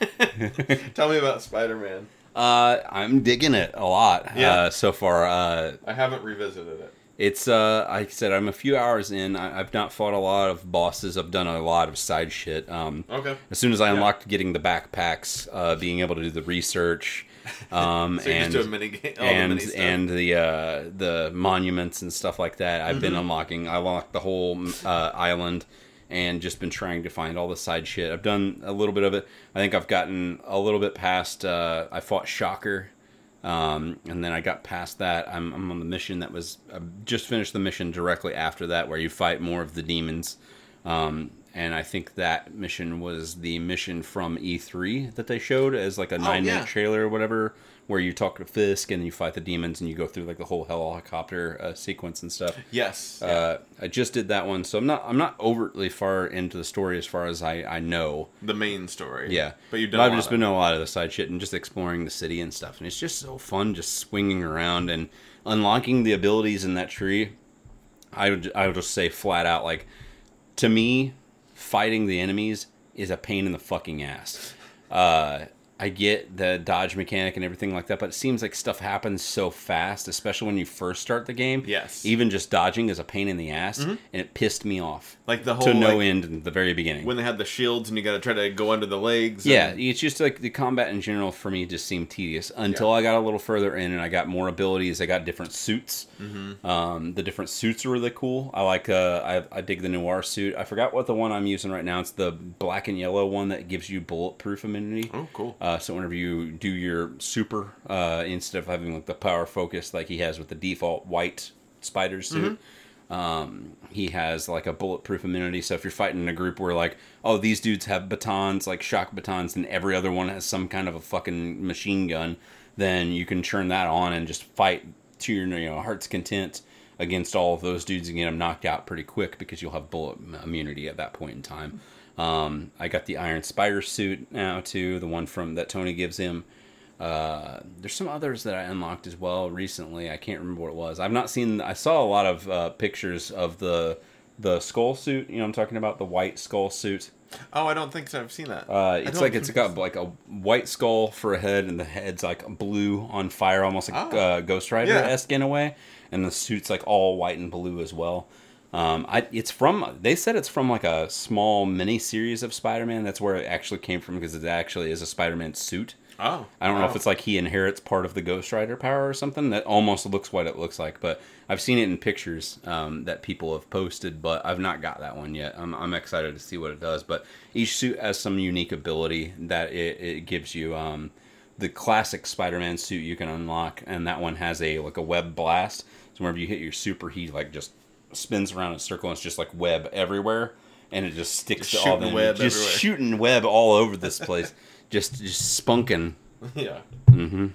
Tell me about Spider Man. Uh, I'm digging it a lot Yeah. uh, so far. Uh, I haven't revisited it. It's uh, like I said, I'm a few hours in. I, I've not fought a lot of bosses. I've done a lot of side shit. Um, Okay. as soon as I unlocked getting the backpacks, uh, being able to do the research, um, So and just doing mini game, all and the and the uh, the monuments and stuff like that. I've Mm-hmm. been unlocking. I unlocked the whole uh, island and just been trying to find all the side shit. I've done a little bit of it. I think I've gotten a little bit past. Uh, I fought Shocker. Um, and then I got past that. I'm, I'm on the mission that was I just finished the mission directly after that, where you fight more of the demons. Um, and I think that mission was the mission from E3 that they showed as like a nine Oh, yeah. minute trailer or whatever, where you talk to Fisk and you fight the demons and you go through like the whole helicopter uh, sequence and stuff. yes. Uh, I just did that one, so I'm not I'm not overtly far into the story as far as I, I know. the main story. Yeah, But you've done. I've a just been doing a lot of the side shit and just exploring the city and stuff, and it's just so fun, just swinging around and unlocking the abilities in that tree. I would I would just say flat out, like to me, fighting the enemies is a pain in the fucking ass. Uh, I get the dodge mechanic and everything like that, but it seems like stuff happens so fast, especially when you first start the game. Yes. Even just dodging is a pain in the ass, and it pissed me off Like the whole to no like, end in the very beginning. when they had the shields and you got to try to go under the legs. and- Yeah, it's just like the combat in general for me just seemed tedious until I got a little further in and I got more abilities. I got different suits. Mm-hmm. Um, the different suits are really cool. I like. Uh, I, I dig the noir suit. I forgot what the one I'm using right now. It's the black and yellow one that gives you bulletproof immunity. Oh, cool. Uh, so whenever you do your super, uh, instead of having like the power focus like he has with the default white spider suit, um, he has like a bulletproof immunity. So if you're fighting in a group where like, oh, these dudes have batons, like shock batons, and every other one has some kind of a fucking machine gun, then you can turn that on and just fight to your you know heart's content against all of those dudes and get them knocked out pretty quick because you'll have bullet immunity at that point in time. Um, I got the Iron Spider suit now too, the one from that Tony gives him. Uh, there's some others that I unlocked as well recently. I can't remember what it was. I've not seen. I saw a lot of uh, pictures of the the skull suit. You know, I'm talking about the white skull suit. Oh, I don't think so. I've seen that. Uh, it's like it's got like a white skull for a head, and the head's like blue on fire, almost like Oh. uh, Ghost Rider Yeah. esque in a way. And the suit's like all white and blue as well. Um, I, it's from. They said it's from like a small mini series of Spider-Man. That's where it actually came from because it actually is a Spider-Man suit. Oh, I don't know if it's like he inherits part of the Ghost Rider power or something. That almost looks what it looks like, but I've seen it in pictures um, that people have posted, but I've not got that one yet. I'm, I'm excited to see what it does. But each suit has some unique ability that it, it gives you. Um, the classic Spider-Man suit you can unlock, and that one has a like a web blast. So whenever you hit your super, he like just spins around in a circle, and it's just like web everywhere, and it just sticks Just to all the web just everywhere. shooting web all over this place, just just spunking yeah. Mm-hmm.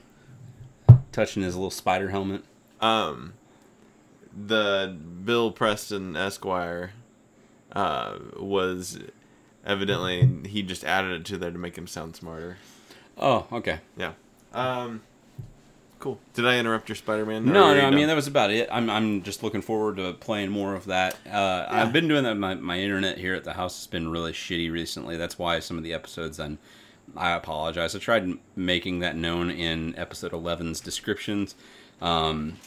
Touching his little spider helmet. Um, the Bill Preston Esquire, uh, was evidently he just added it to there to make him sound smarter. Oh, okay. Yeah. Um, cool. Did I interrupt your Spider-Man? No, no. I mean, that was about it. I'm, I'm just looking forward to playing more of that. Uh, I've been doing that. My, my internet here at the house has been really shitty recently. That's why some of the episodes. And I apologize. I tried making that known in episode 11's descriptions. Um,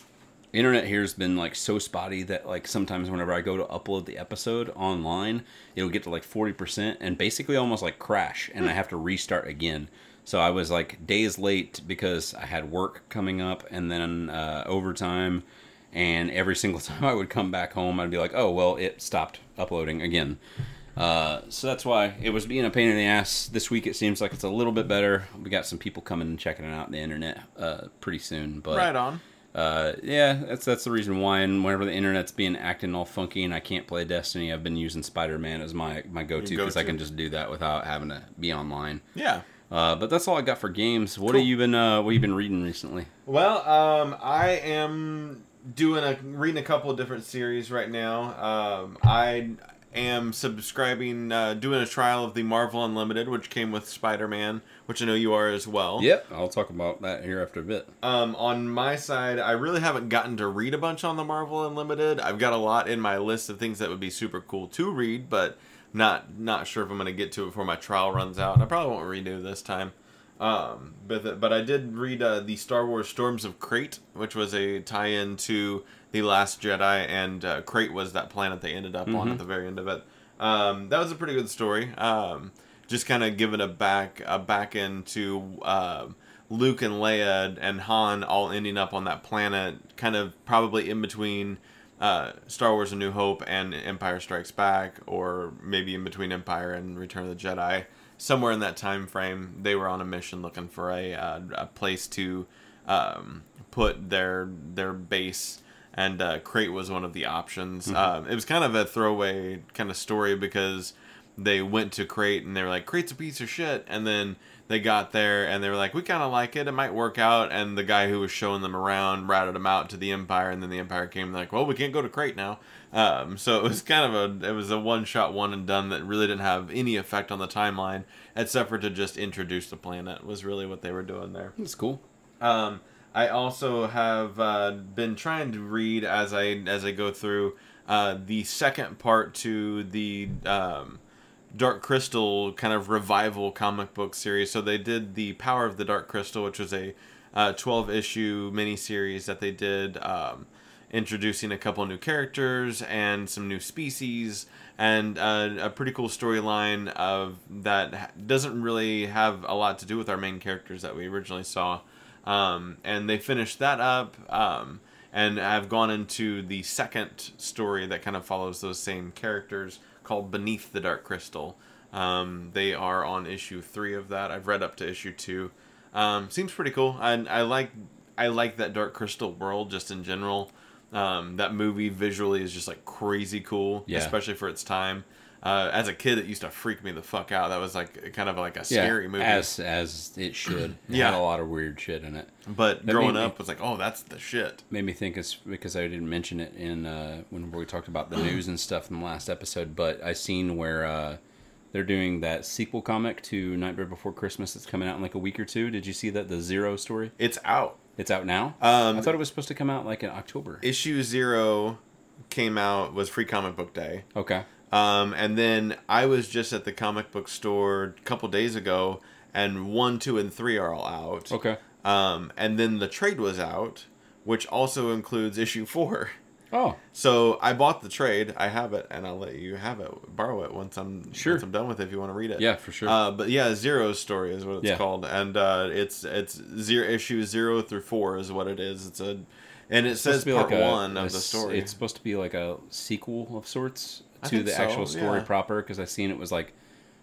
internet here's been like so spotty that like sometimes whenever I go to upload the episode online, it'll get to like 40% and basically almost like crash and I have to restart again. So I was like days late because I had work coming up and then uh, overtime and every single time I would come back home I'd be like, "Oh, well, it stopped uploading again." Uh, so that's why it was being a pain in the ass. This week it seems like it's a little bit better. We got some people coming and checking it out on the internet uh, pretty soon, but right on. uh, yeah, that's that's the reason why. And whenever the internet's being acting all funky and I can't play Destiny, I've been using Spider Man as my my go to because I can just do that without having to be online. Yeah. Uh, but that's all I got for games. What Cool. have you been uh, What have you been reading recently? Well, um, I am doing a reading a couple of different series right now. Um, I am subscribing, uh, doing a trial of the Marvel Unlimited, which came with Spider Man, which I know you are as well. Yep, I'll talk about that here after a bit. Um, on my side, I really haven't gotten to read a bunch on the Marvel Unlimited. I've got a lot in my list of things that would be super cool to read, but not not sure if I'm going to get to it before my trial runs out. I probably won't redo this time. Um, but but I did read uh, the Star Wars Storms of Crait, which was a tie-in to the Last Jedi, and uh, Crait was that planet they ended up on at the very end of it. Um, that was a pretty good story. Um, just kind of giving a back a back into um Luke and Leia and Han all ending up on that planet, kind of probably in between uh, Star Wars: A New Hope and Empire Strikes Back, or maybe in between Empire and Return of the Jedi. Somewhere in that time frame, they were on a mission looking for a uh, a place to um, put their their base, and uh, Crait was one of the options. Um, it was kind of a throwaway kind of story because they went to Crait and they were like, Crait's a piece of shit, and then they got there and they were like, we kind of like it, it might work out, and the guy who was showing them around routed them out to the Empire, and then the Empire came like, well, we can't go to Crait now. Um, so it was kind of a it was a one shot one and done that really didn't have any effect on the timeline except for to just introduce the planet was really what they were doing there. That's cool. Um, I also have uh, been trying to read as I as I go through uh, the second part to the um, Dark Crystal kind of revival comic book series. So they did the Power of the Dark Crystal, which was a uh, twelve issue miniseries that they did. Um, introducing a couple new characters and some new species and uh, a pretty cool storyline of that doesn't really have a lot to do with our main characters that we originally saw um, and they finished that up um, and have gone into the second story that kind of follows those same characters called beneath the dark crystal. Um, they are on issue three of that. I've read up to issue two. Um, seems pretty cool. I, I like i like that dark crystal world just in general. Um, that movie visually is just like crazy cool, Yeah. especially for its time. Uh, as a kid, it used to freak me the fuck out. That was like kind of like a scary movie. as as it should. It Yeah. had a lot of weird shit in it. but that growing made me- up was like, oh, that's the shit. made me think it's because I didn't mention it in uh, when we talked about the news and stuff in the last episode, but I seen where uh, they're doing that sequel comic to Nightmare Before Christmas that's coming out in like a week or two. Did you see that the Zero story? It's out. It's out now. Um, I thought it was supposed to come out like in October. Issue zero came out was free comic book day. okay. Um, and then I was just at the comic book store a couple days ago, and one, two, and three are all out. Okay. Um, and then the trade was out, which also includes issue four. Oh, So I bought the trade. I have it, and I'll let you have it, borrow it once I'm Sure. once I'm done with it. If you want to read it, yeah, for sure. Uh, but yeah, Zero's story is what it's Yeah. called, and uh, it's it's zero issue zero through four is what it is. It's a, and it It's says part like a- one a of the story. It's supposed to be like a sequel of sorts to the so, actual story yeah. proper because I seen it was like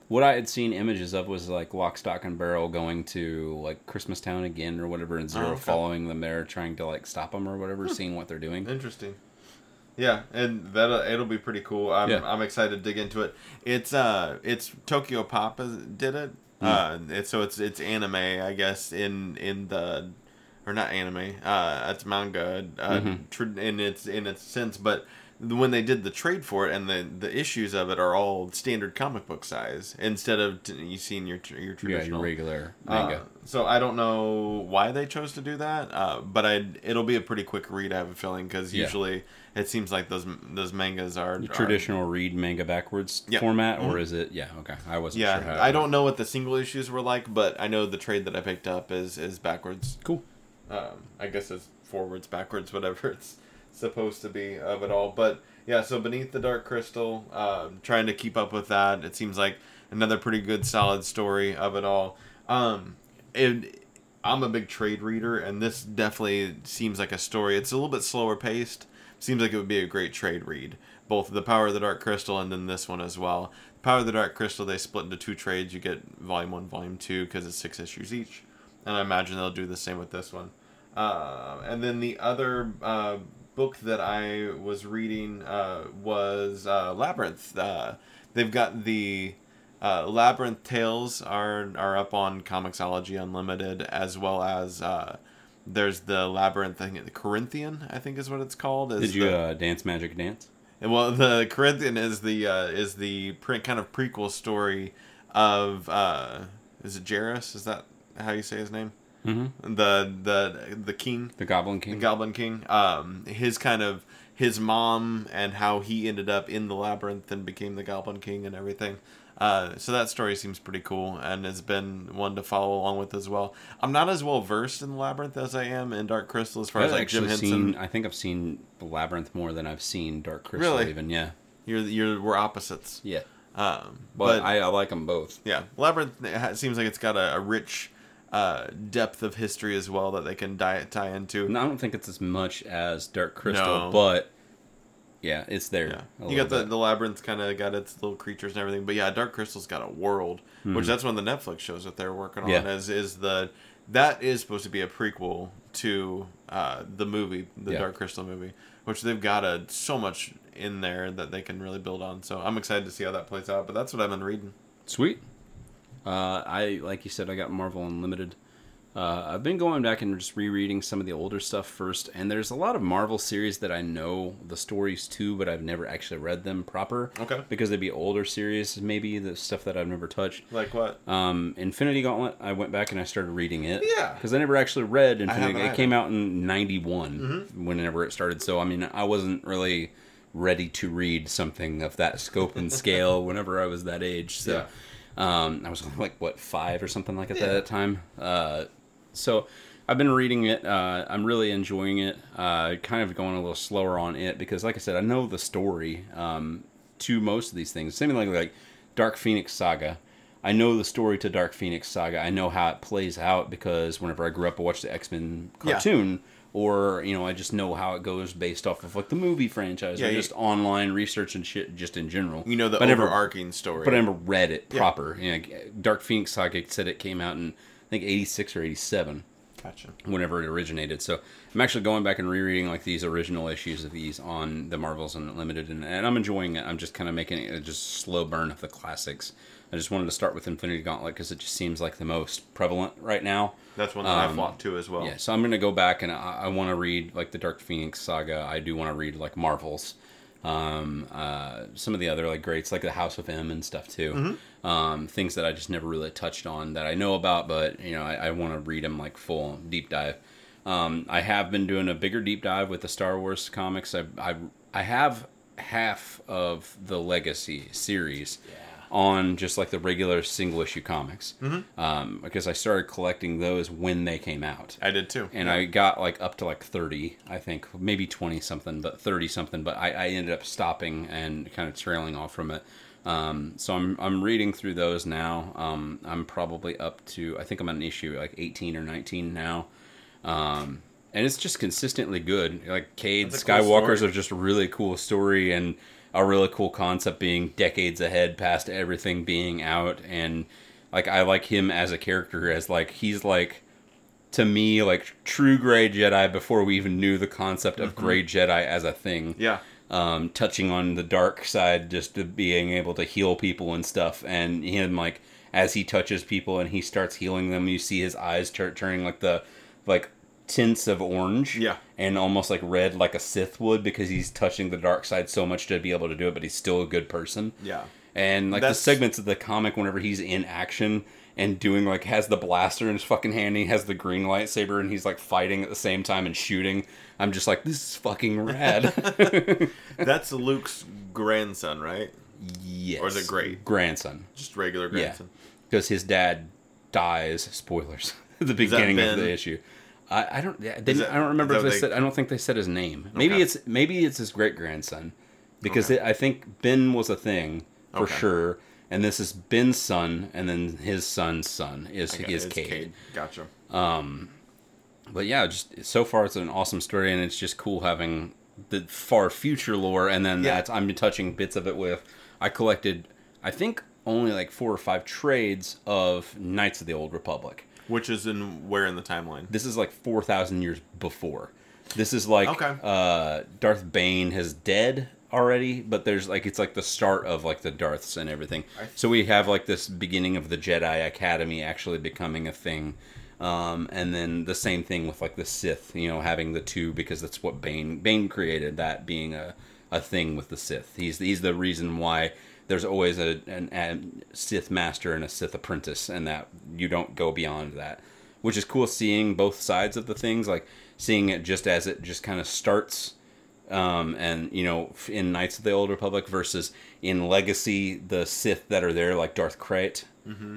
what I had seen images of was like Lock, Stock, and Barrel going to like Christmas Town again or whatever, and Zero Oh, okay. Hmm. following them there, trying to like stop them or whatever, seeing what they're doing. Interesting. Yeah, and that it'll be pretty cool. I'm Yeah. I'm excited to dig into it. It's uh it's Tokyopop did it. Hmm. Uh, it's so it's it's anime, I guess in in the or not anime. Uh, it's manga. Uh, Mhm. tr- in its in its sense, but when they did the trade for it and the the issues of it are all standard comic book size instead of t- you seen your your Yeah, your regular uh, manga. so I don't know why they chose to do that, uh, but I it'll be a pretty quick read. I have a feeling because Yeah. usually it seems like those those mangas are, The are- traditional read manga backwards Yeah. format, or Mhm. is it? Yeah, okay. I wasn't Yeah, sure how. I don't know what the single issues were like, but I know the trade that I picked up is is backwards. Cool. Um, I guess it's forwards, backwards, whatever it's supposed to be of it all. But yeah, so beneath the dark crystal, um, trying to keep up with that. It seems like another pretty good, solid story of it all. Um, it, I'm a big trade reader, and this definitely seems like a story. It's a little bit slower paced. Seems like it would be a great trade read. Both the Power of the Dark Crystal and then this one as well. Power of the Dark Crystal they split into two trades. You get Volume One, Volume Two because it's six issues each, and I imagine they'll do the same with this one. Uh, and then the other uh, book that I was reading uh, was uh, Labyrinth. Uh, they've got the uh, Labyrinth Tales are are up on Comixology Unlimited, as well as uh, there's the Labyrinth thing, the Corinthian, I think is what it's called. is Did you the- uh, dance magic dance? Well, the Corinthian is the uh, is the pre- kind of prequel story of uh, is it Jairus? Is that how you say his name? Mm-hmm. The the the king. The Goblin King. The Goblin King. Um, his kind of his mom and how he ended up in the labyrinth and became the Goblin King and everything. Uh, so that story seems pretty cool and has been one to follow along with as well. I'm not as well versed in the labyrinth as I am in Dark Crystal as far as I've like Jim Henson. seen. I think I've seen the Labyrinth more than I've seen Dark Crystal. Really? Even yeah. You're you're we're opposites. Yeah. Um, But, I, I like them both. yeah, labyrinth seems like it's got a, a rich uh, depth of history as well that they can die, tie into. No, I don't think it's as much as Dark Crystal, No. but yeah, it's there. Yeah, you got the, the labyrinth kind of got its little creatures and everything, but yeah, Dark Crystal's got a world, which that's one of the Netflix shows that they're working on. Yeah. Is is the that is supposed to be a prequel to uh, the movie, the Yeah. Dark Crystal movie, which they've got a so much in there that they can really build on. So I'm excited to see how that plays out. But that's what I've been reading. Sweet. Uh, I like you said, I got Marvel Unlimited. Uh, I've been going back and just rereading some of the older stuff first, and there's a lot of Marvel series that I know the stories to, but I've never actually read them proper. Okay. Because they'd be older series, maybe the stuff that I've never touched. Like what? Um, Infinity Gauntlet, I went back and I started reading it. Yeah. Because I never actually read Infinity. It came out in '91, Mm-hmm. whenever it started. So I mean, I wasn't really ready to read something of that scope and scale whenever I was that age. So um, I was like what five or something like that Yeah. at that time. Uh, so I've been reading it. Uh, I'm really enjoying it. Uh, kind of going a little slower on it because, like I said, I know the story um, to most of these things. Same like like Dark Phoenix Saga. I know the story to Dark Phoenix Saga. I know how it plays out because whenever I grew up, I watched the X Men Yeah. Or you know, I just know how it goes based off of like the movie franchise Yeah, or just online research and shit, just in general. You know the But I never- overarching story. but I never read it Yeah. proper. You know, Dark Phoenix Saga said it came out in I think '86 or '87 gotcha. whenever it originated. So I'm actually going back and rereading like these original issues of these on the Marvels Unlimited, and, and I'm enjoying it. I'm just kind of making it a just slow burn of the classics. I just wanted to start with Infinity Gauntlet because it just seems like the most prevalent right now. That's one that I Um, fought to as well. Yeah, so I'm gonna go back and I, I want to read like the Dark Phoenix saga. I do want to read like Marvels, um, uh, some of the other like greats like the House of M and stuff too. Mm-hmm. Um, things that I just never really touched on that I know about, but you know I, I want to read them like full deep dive. Um, I have been doing a bigger deep dive with the Star Wars comics. I I, I have half of the Legacy series on just like the regular single issue comics Mm-hmm. um, because I started collecting those when they came out. I did too. And I got like up to like 30, I think, maybe 20 something, but 30 something. But I, I ended up stopping and kind of trailing off from it. Um, so I'm, I'm reading through those now. Um, I'm probably up to, I think I'm on issue like 18 or 19 now. Um, and it's just consistently good. Like Cade cool Skywalker's story. are just a really cool story and a really cool concept being decades ahead past everything being out. And like, I like him as a character as like, he's like, to me like true gray jedi before we even knew the concept of gray jedi as a thing Yeah. um, touching on the dark side just to being able to heal people and stuff and him like as he touches people and he starts healing them you see his eyes tur turning like the like tints of orange Yeah. and almost like red like a sith would because he's touching the dark side so much to be able to do it but he's still a good person Yeah. and like That's- the segments of the comic whenever he's in action and doing like has the blaster in his fucking hand, and he has the green lightsaber, and he's like fighting at the same time and shooting. I'm just like, this is fucking rad. That's Luke's grandson, right? yes. Or is it great? grandson? Just regular grandson. because his dad dies. Spoilers. at the beginning of the issue. I, I don't. They, it- I don't remember if they they- said. I don't think they said his name. Maybe Okay. it's maybe it's his great grandson, because Okay. it, I think Ben was a thing for Okay. sure, and this is Ben's son, and then his son's son is is it's Cade. Gotcha. Um, but yeah, just so far it's an awesome story, and it's just cool having the far future lore, and then Yeah. that's I'm touching bits of it with. I collected, I think, only like four or five trades of Knights of the Old Republic. Which is in where in the timeline? This is like four thousand years before. This is like Okay. uh, Darth Bane has dead already, but there's like it's like the start of like the Darths and everything. So we have like this beginning of the Jedi Academy actually becoming a thing. Um, and then the same thing with like the Sith, you know, having the two because that's what Bane Bane created that being a, a thing with the Sith. He's he's the reason why there's always a an, a Sith master and a Sith apprentice, and that you don't go beyond that, which is cool seeing both sides of the things, like seeing it just as it just kind of starts um, and you know in Knights of the Old Republic versus in Legacy the Sith that are there like Darth Krayt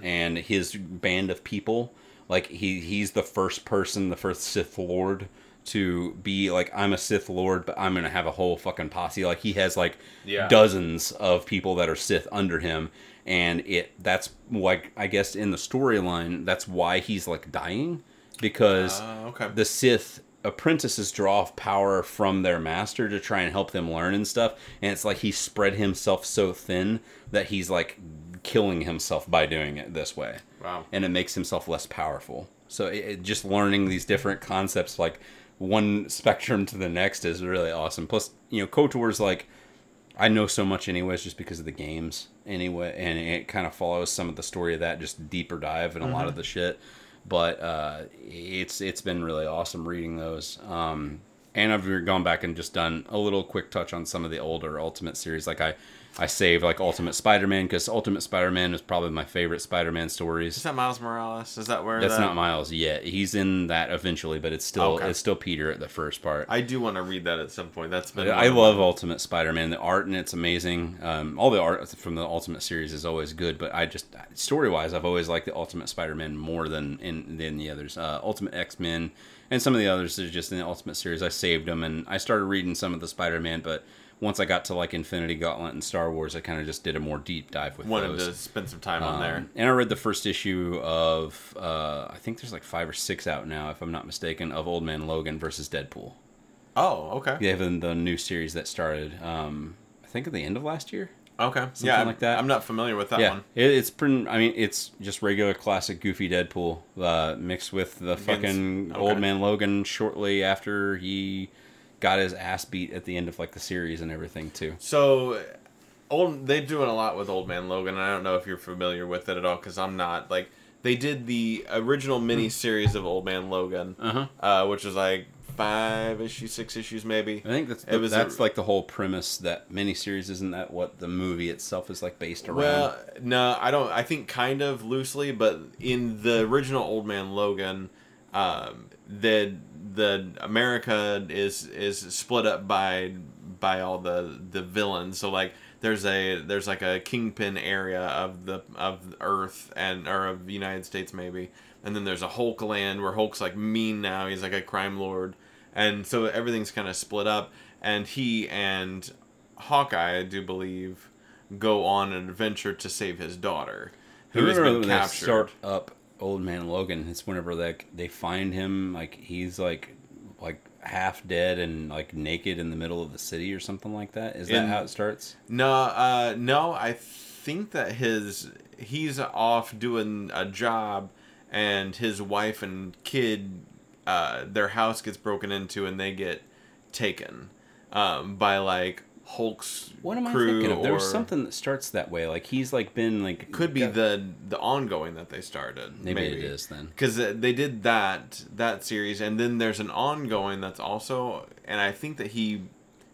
and his band of people. Like he he's the first person the first Sith Lord to be like I'm a Sith Lord but I'm gonna have a whole fucking posse like he has like Yeah. dozens of people that are Sith under him and it that's like I guess in the storyline that's why he's like dying because Uh, okay. the Sith apprentices draw power from their master to try and help them learn and stuff. And it's like he spread himself so thin that he's like killing himself by doing it this way. Wow. And it makes himself less powerful. So it, it- just learning these different concepts, like one spectrum to the next, is really awesome. Plus, you know, KOTOR's like I know so much anyways just because of the games anyway and it kind of follows some of the story of that just deeper dive and a lot of the shit. But uh, it's it's been really awesome reading those. Um, and I've gone back and just done a little quick touch on some of the older Ultimate series like I I saved like Ultimate Spider-Man because Ultimate Spider-Man is probably my favorite Spider-Man stories Is that Miles Morales? Is that where that's that... not Miles yet he's in that eventually but it's still Okay. it's still Peter at the first part I do want to read that at some point. That's been. I love Ultimate Spider-Man. The art in it's amazing. Um, all the art from the Ultimate series is always good, but I just story-wise, I've always liked the Ultimate Spider-Man more than in than the others. Uh, Ultimate X-Men and some of the others are just in the Ultimate series. I saved them and I started reading some of the Spider-Man, but once I got to like Infinity Gauntlet and Star Wars, I kind of just did a more deep dive with Wanted those. to spend some time on there. Um, and I read the first issue of uh, I think there's like five or six out now, if I'm not mistaken, of Old Man Logan versus Deadpool. Oh, okay. Yeah, have the new series that started, um, I think at the end of last year. Okay. yeah, I'm- like that. I'm not familiar with that yeah, one. It, it's pretty. I mean, it's just regular classic goofy Deadpool uh, mixed with the fucking okay. old man Logan shortly after he got his ass beat at the end of like the series and everything too. So, old they're doing a lot with Old Man Logan. and I don't know if you're familiar with it at all because I'm not. Like they did the original mini series of Old Man Logan, Uh-huh. uh, which was like five issues, six issues maybe. I think that's It was a- that's like the whole premise that miniseries isn't that what the movie itself is like based around. Well, no, I don't. I think kind of loosely, but in the original Old Man Logan, um, the the America is is split up by by all the the villains. So like there's a there's like a kingpin area of the of Earth and or of the United States maybe, and then there's a Hulk land where Hulk's like mean now. He's like a crime lord, and so everything's kind of split up. And he and Hawkeye, I do believe, go on an adventure to save his daughter, who has been captured. start up Old Man Logan, it's whenever like they find him like he's like like half dead and like naked in the middle of the city or something like that. Is that In- how it starts? No, uh, no, I think that his he's off doing a job, and his wife and kid, uh, their house gets broken into, and they get taken um, by like Hulk's What am I thinking of? There was something that starts that way. Like he's like been like Could be got- the the ongoing that they started. maybe, maybe, it is then. because they did that that series, and then there's an ongoing that's also, and I think that he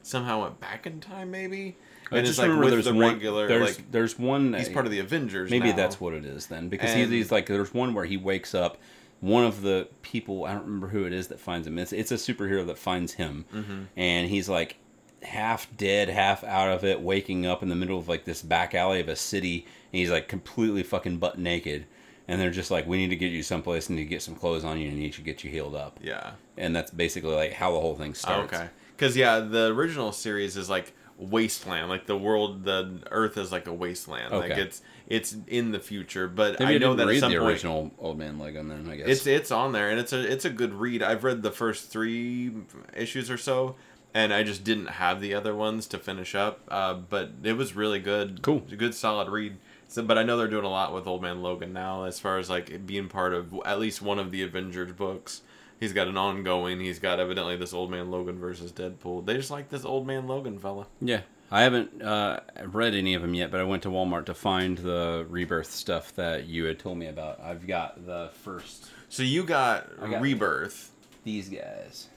somehow went back in time, maybe. I just like remember there's the one, regular, There's like there's one. he's part of the Avengers. Maybe now. that's what it is then, because And- he's like there's one where he wakes up. One of the people I don't remember who it is that finds him. It's it's a superhero that finds him, Mm-hmm. and he's like half dead, half out of it, waking up in the middle of like this back alley of a city, and he's like completely fucking butt naked. and they're just like, we need to get you someplace, and need to get some clothes on you, and need to get you healed up. Yeah. And that's basically like how the whole thing Oh, starts. okay. Because yeah, the original series is like wasteland. Like the world, the Earth is like a wasteland. Like it's it's in the future. But Maybe I, I know didn't that at read some the point original Old Man Logan then. I guess it's it's on there, and it's a it's a good read. I've read the first three issues or so, and I just didn't have the other ones to finish up. Uh, but it was really good. Cool. A good solid read. So, but I know they're doing a lot with Old Man Logan now, as far as like being part of at least one of the Avengers books. He's got an ongoing. He's got evidently this Old Man Logan versus Deadpool. They just like this Old Man Logan fella. Yeah, I haven't uh, read any of them yet, but I went to Walmart to find the rebirth stuff that you had told me about. I've got the first So you got, got- Rebirth. these guys.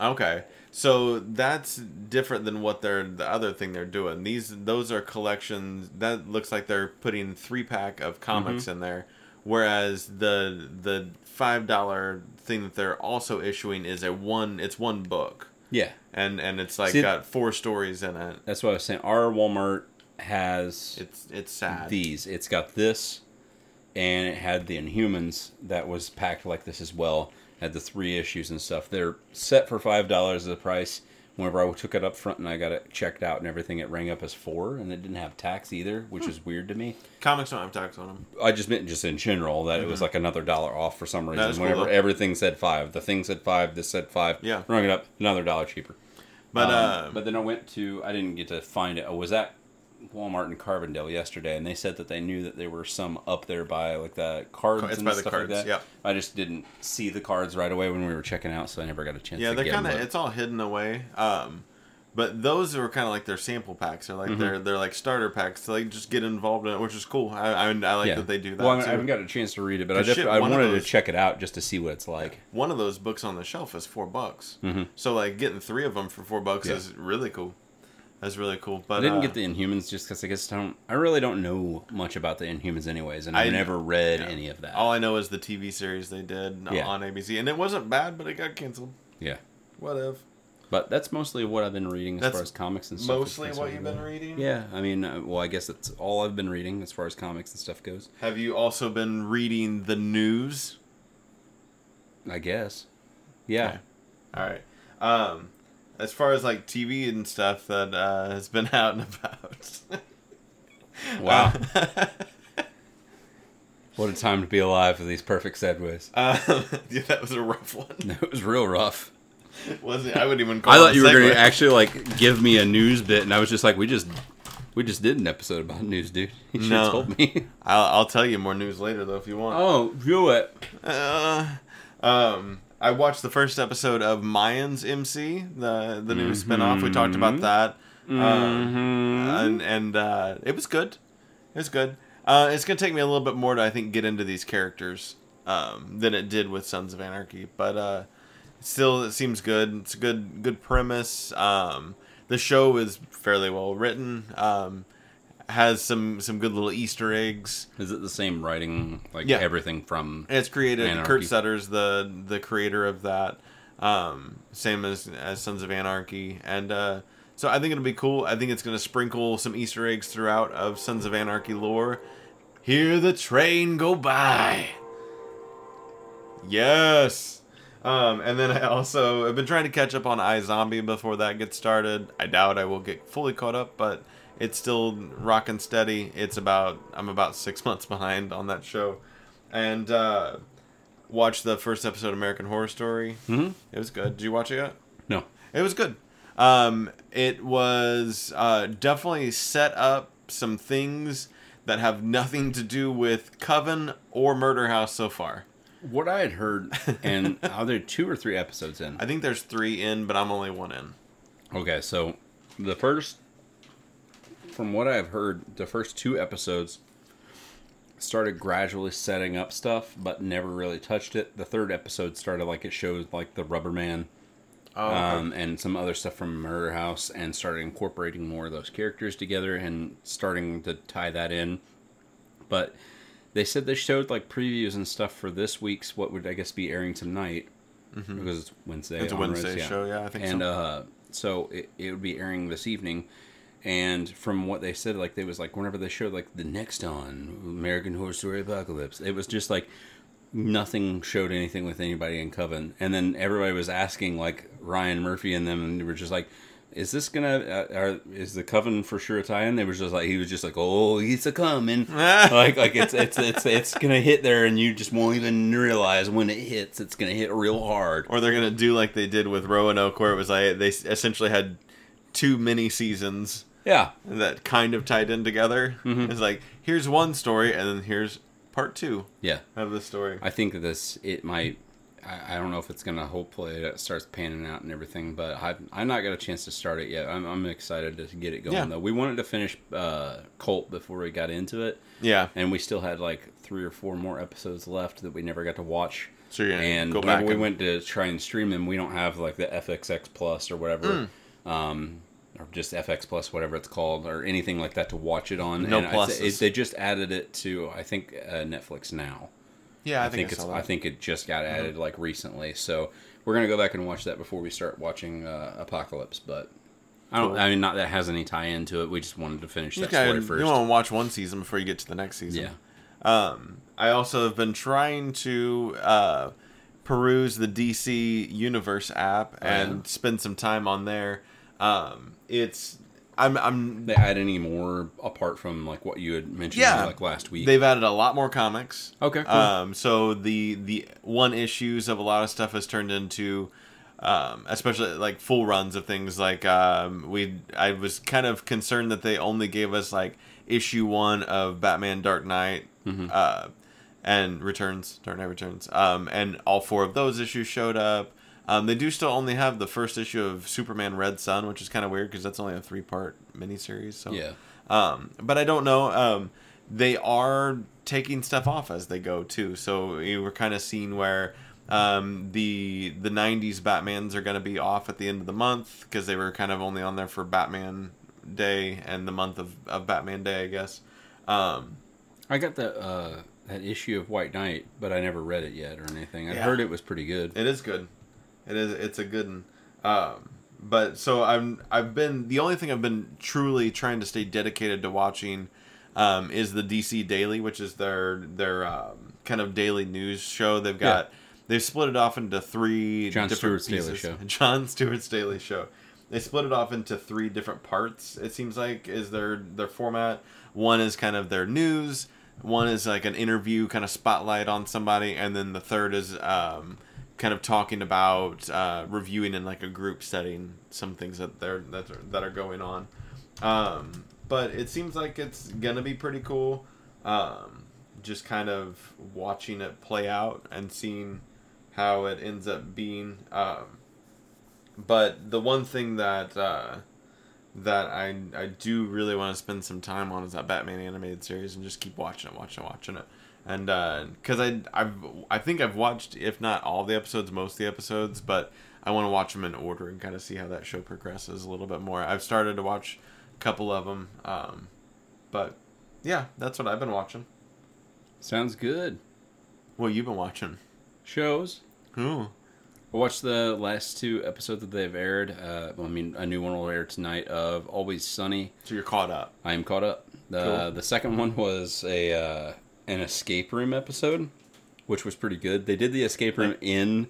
Okay. So that's different than what they're the other thing they're doing. These those are collections that looks like they're putting three pack of comics Mm-hmm. in there, whereas the the five dollar thing that they're also issuing is a one it's one book Yeah, and and it's like See- got four stories in it. that's what I was saying. Our Walmart has It's it's sad. these. It's got this, and it had the Inhumans that was packed like this as well. Had the three issues and stuff. They're set for five dollars as the price. Whenever I took it up front and I got it checked out and everything, it rang up as four, and it didn't have tax either, which is weird to me. Comics don't have tax on them. I just meant just in general that it was like another dollar off for some reason. Mm-hmm. Cool, Whenever everything said five, the thing said five, this said five. Yeah. rung it up another dollar cheaper. But Um, uh, but then I went to I didn't get to find it. I was at Walmart in Carbondale yesterday, and they said that they knew that there were some up there by like the cards. It's and by the stuff cards, Like that. yeah. I just didn't see the cards right away when we were checking out, so I never got a chance. yeah, they're kind of it's all hidden away. Um, but those are kind of like their sample packs. They're like Mm-hmm. they're they're like starter packs to like just get involved in it, which is cool. I I, I like yeah. that they do that. Well, I, mean. I haven't got a chance to read it, but I, But shit, I wanted those- to check it out just to see what it's like. One of those books on the shelf is four bucks. Mm-hmm. So like getting three of them for four bucks Yeah. is really cool. That's really cool. But I didn't uh, get the Inhumans just because I guess I don't. I really don't know much about the Inhumans, anyways, and I've I- never read yeah. any of that. All I know is the TV series they did Yeah. on ABC, and it wasn't bad, but it got canceled. yeah, Whatever. but that's mostly what I've been reading as That's far as comics and stuff. Mostly what you've been reading. Yeah, I mean, uh, well, I guess that's all I've been reading as far as comics and stuff goes. Have you also been reading the news? I guess. Yeah. Okay. All right. Um, as far as like TV and stuff that uh, has been out and about. Wow. what a time to be alive with these perfect segues. Um, yeah, that was a rough one. It was real rough. Wasn't it? I wouldn't even call I thought you were going to actually like give me a news bit, and I was just like, we just we just did an episode about news, dude. You should No. have told me. I'll, I'll tell you more news later though if you want. oh, do it. Uh, um, I watched the first episode of Mayans MC, the the new spinoff. We talked about that, Mm-hmm. um, and and uh, it was good. It was good. Uh, it's gonna take me a little bit more to I think get into these characters um, than it did with Sons of Anarchy, but uh, still it seems good. It's a good good premise. Um, the show is fairly well written. Um, has some some good little Easter eggs. Is it the same writing, like Yeah. everything from? And it's created. Anarchy. Kurt Sutter's the the creator of that. Um, same as as Sons of Anarchy, and uh, so I think it'll be cool. I think it's gonna sprinkle some Easter eggs throughout of Sons of Anarchy lore. Hear the train go by. Yes. Um, and then I also have been trying to catch up on iZombie before that gets started. I doubt I will get fully caught up, but it's still rocking steady. It's about I'm about six months behind on that show, and uh, watched the first episode of American Horror Story. Mhm. It was good. Did you watch it yet? No. It was good. Um, it was uh, definitely set up some things that have nothing to do with Coven or Murder House so far. What I had heard, and are there two or three episodes in? I think there's three in, but I'm only one in. Okay, so the first, from what I've heard, the first two episodes started gradually setting up stuff, but never really touched it. The third episode started like it showed like the Rubber Man Oh, um, and some other stuff from Murder House, and started incorporating more of those characters together and starting to tie that in. But they said they showed like previews and stuff for this week's what would I guess be airing tonight because it's Wednesday. Mm-hmm. it's a Reds, Wednesday yeah. show, yeah, I think and so. uh, so it, it would be airing this evening, and from what they said, like they was like whenever they showed like the next on American Horror Story Apocalypse, it was just like nothing showed anything with anybody in Coven, and then everybody was asking like Ryan Murphy and them, and they were just like. Is this gonna? Uh, are, is the coven for sure a tie-in? They were just like he was just like, oh, it's a coming, like like it's it's it's it's gonna hit there, and you just won't even realize when it hits. It's gonna hit real hard. Or they're gonna do like they did with Roanoke, where it was like they essentially had two mini seasons Yeah, that kind of tied in together. Mhm. It's like here's one story, and then here's part two yeah. of the story. I think this it might. I, I don't know if it's gonna hopefully it starts panning out and everything, but I I not got a chance to start it yet. I'm, I'm excited to get it going Yeah. though. We wanted to finish uh, Cult before we got into it, Yeah, and we still had like three or four more episodes left that we never got to watch. so and go whenever back. we and- went to try and stream them, we don't have like the FXX Plus or whatever, Hmm. um, or just FX Plus, whatever it's called, or anything like that to watch it on. No and I pluses. it- they just added it to I think uh, Netflix now. yeah, I, I think, I it's. saw I think it just got added like recently, so we're gonna go back and watch that before we start watching uh, Apocalypse. But I don't. Cool. I mean, not that has any tie into it. We just wanted to finish You, that gotta- story you want to watch one season before you get to the next season. Yeah. Um, I also have been trying to uh, peruse the DC Universe app Oh, and yeah? spend some time on there. Um, it's I'm I'm They add any more apart from like what you had mentioned Yeah. like last week? they've added a lot more comics. okay. Cool. Um, so the the one issues of a lot of stuff has turned into, um, especially like full runs of things like um, we. I was kind of concerned that they only gave us like issue one of Batman Dark Knight, Mhm. uh, and Returns, Dark Knight Returns, um, and all four of those issues showed up. Um, they do still only have the first issue of Superman Red Sun, which is kind of weird because that's only a three part miniseries. So yeah. um, but I don't know. Um, they are taking stuff off as they go too. So you were kind of seeing where um, the the '90s Batman's are going to be off at the end of the month because they were kind of only on there for Batman Day and the month of, of Batman Day, I guess. Um, I got that uh, that issue of White Knight, but I never read it yet or anything. I Yeah. heard it was pretty good. It is good. It is. It's a good one. Um, but so I'm. I've been the only thing I've been truly trying to stay dedicated to watching um, is the DC Daily, which is their their um, kind of daily news show. They've got. They've split it off into three Jon different Stewart's Daily. Show. Jon Stewart's Daily Show. They split it off into three different parts. It seems like is their their format. One is kind of their news. One is like an interview, kind of spotlight on somebody, and then the third is um, kind of talking about uh, reviewing in like a group setting some things that they're that are, that are going on. Um, but it seems like it's gonna be pretty cool. Um, just kind of watching it play out and seeing how it ends up being. Um, but the one thing that uh, that I I do really want to spend some time on is that Batman animated series and just keep watching it, watching it, watching it. And because I I've I think I've watched if not all the episodes, most of the episodes, but I want to watch them in order and kind of see how that show progresses a little bit more. I've started to watch a couple of them, um, but yeah, that's what I've been watching. Sounds good. What you've been watching? Shows. Ooh, I watched the last two episodes that they've aired. Uh, well, I mean, a new one will air tonight of Always Sunny. so you're caught up. I am caught up. The Cool. the second one was a uh, an escape room episode, which was pretty good. They did the escape room in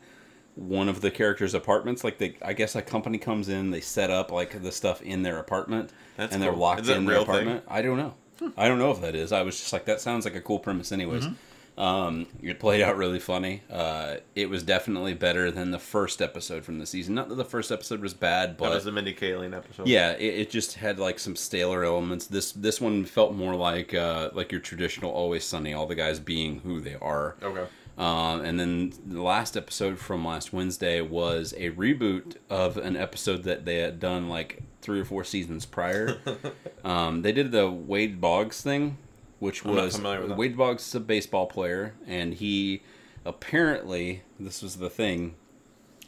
one of the characters' apartments. Like they, I guess a company comes in, they set up like the stuff in their apartment, That's and they're cool. locked in their real thing? apartment. I don't know. I don't know if that is. I was just like, that sounds like a cool premise, anyways. Mm-hmm. Um, it played out really funny. Uh, it was definitely better than the first episode from the season. Not that the first episode was bad, That but was the Mindy Kaling episode. yeah, it, it just had like some staler elements. This this one felt more like uh, like your traditional Always Sunny, all the guys being who they are. Okay. Um, and then the last episode from last Wednesday was a reboot of an episode that they had done like three or four seasons prior. um, they did the Wade Boggs thing, which I'm was familiar with that. Wade Boggs is a baseball player, and he apparently this was the thing.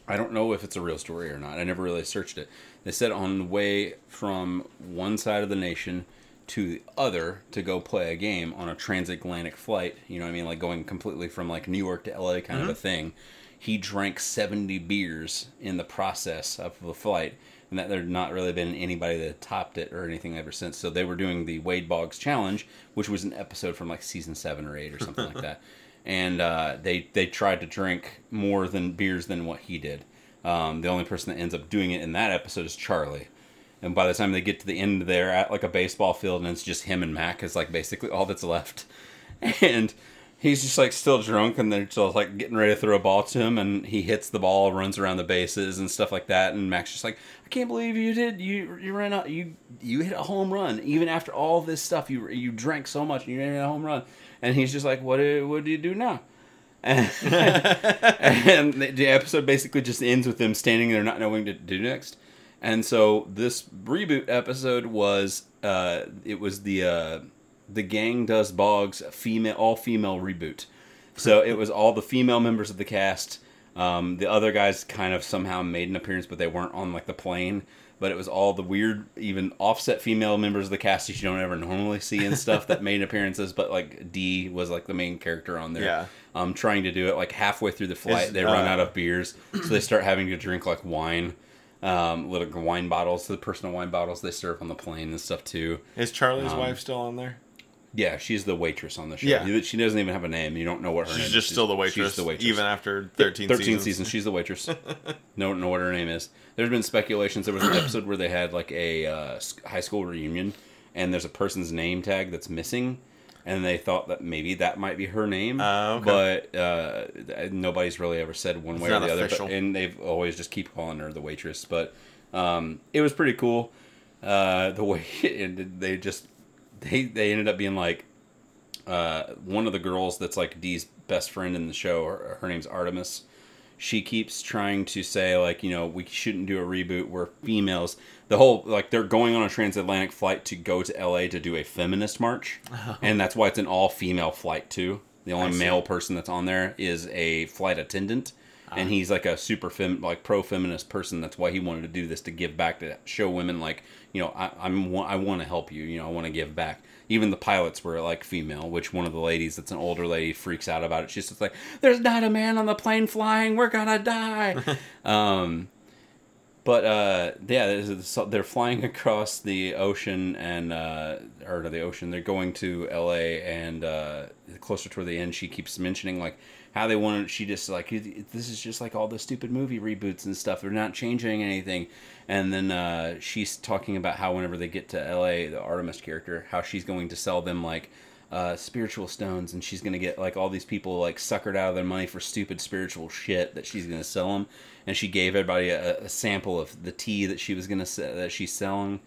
I don't know if it's a real story or not. I never really searched it. They said on the way from one side of the nation to the other to go play a game on a transatlantic flight, you know what I mean? Like going completely from like New York to LA kind of a mm-hmm. thing. He drank 70 beers in the process of the flight and that there'd not really been anybody that topped it or anything ever since. So they were doing the Wade Boggs challenge, which was an episode from like season seven or eight or something like that. And uh, they they tried to drink more than beers than what he did. Um, the only person that ends up doing it in that episode is Charlie. And by the time they get to the end, they're at like a baseball field, and it's just him and Mac is like basically all that's left. And he's just like still drunk, and they're just like getting ready to throw a ball to him, and he hits the ball, runs around the bases and stuff like that. And Mac's just like, I can't believe you did you you ran out you you hit a home run even after all this stuff you you drank so much and you hit a home run. And he's just like, what do what do you do now? And, and the the episode basically just ends with them standing there not knowing what to do next. And so this reboot episode was uh, it was the uh, the gang does Boggs female all female reboot. So it was all the female members of the cast. Um, the other guys kind of somehow made an appearance, but they weren't on like the plane. But it was all the weird, even offset female members of the cast that you don't ever normally see and stuff that made appearances. But like Dee was like the main character on there. Yeah. Um, trying to do it like halfway through the flight, Is, they run uh, out of beers, so they start having to drink like wine, um, little wine bottles, the personal wine bottles they serve on the plane and stuff too. Is Charlie's Um, wife still on there? Yeah, she's the waitress on the show. Yeah. she doesn't even have a name. You don't know what her name She's is. just still the waitress, She's the waitress. even after 13, 13 seasons. seasons. She's the waitress. no, know what her name is. There's been speculations. There was an episode where they had like a uh, high school reunion, and there's a person's name tag that's missing, and they thought that maybe that might be her name. Oh, okay. But uh, nobody's really ever said one It's way or not the other. But, and they've always just keep calling her the waitress. But um, it was pretty cool. Uh, the way it ended, they just they they ended up being like uh, one of the girls that's like Dee's best friend in the show. Her, her name's Artemis. She keeps trying to say like you know we shouldn't do a reboot. We're females. The whole like they're going on a transatlantic flight to go to L.A. to do a feminist march, and that's why it's an all female flight too. The only male person that's on there is a flight attendant, and he's like a super fem like pro feminist person. That's why he wanted to do this to give back to show women like you know I, I'm I want to help you. You know I want to give back. Even the pilots were like female, which one of the ladies that's an older lady freaks out about it. She's just like, "There's not a man on the plane flying. We're gonna die." um, but uh, yeah, they're flying across the ocean and uh, or to the ocean. They're going to L.A. and uh, closer toward the end, she keeps mentioning like how they wanted. She just like this is just like all the stupid movie reboots and stuff. They're not changing anything. And then uh, she's talking about how whenever they get to L.A., the Artemis character, how she's going to sell them like uh, spiritual stones, and she's gonna get like all these people like suckered out of their money for stupid spiritual shit that she's gonna sell them. And she gave everybody a, a sample of the tea that she was gonna se- that she's selling.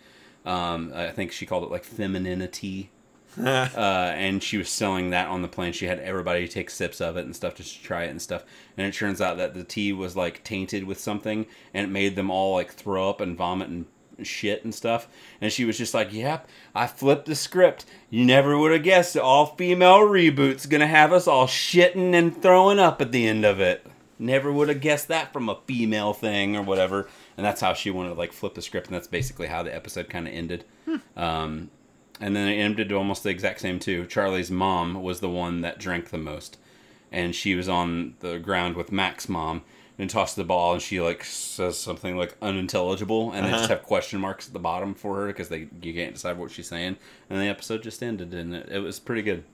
Um, I think she called it like femininity. uh, and she was selling that on the plane. She had everybody take sips of it and stuff just to try it and stuff. And it turns out that the tea was like tainted with something, and it made them all like throw up and vomit and shit and stuff. And she was just like, "Yep, I flipped the script. You never would have guessed it. all female reboot's gonna have us all shitting and throwing up at the end of it. Never would have guessed that from a female thing or whatever." And that's how she wanted to like flip the script, and that's basically how the episode kind of ended. Um, and then it ended to almost the exact same too. Charlie's mom was the one that drank the most, and she was on the ground with Mac's mom and tossed the ball, and she like says something like unintelligible, and they just Uh-huh. have question marks at the bottom for her because they you can't decide what she's saying, and the episode just ended, and it, it was pretty good.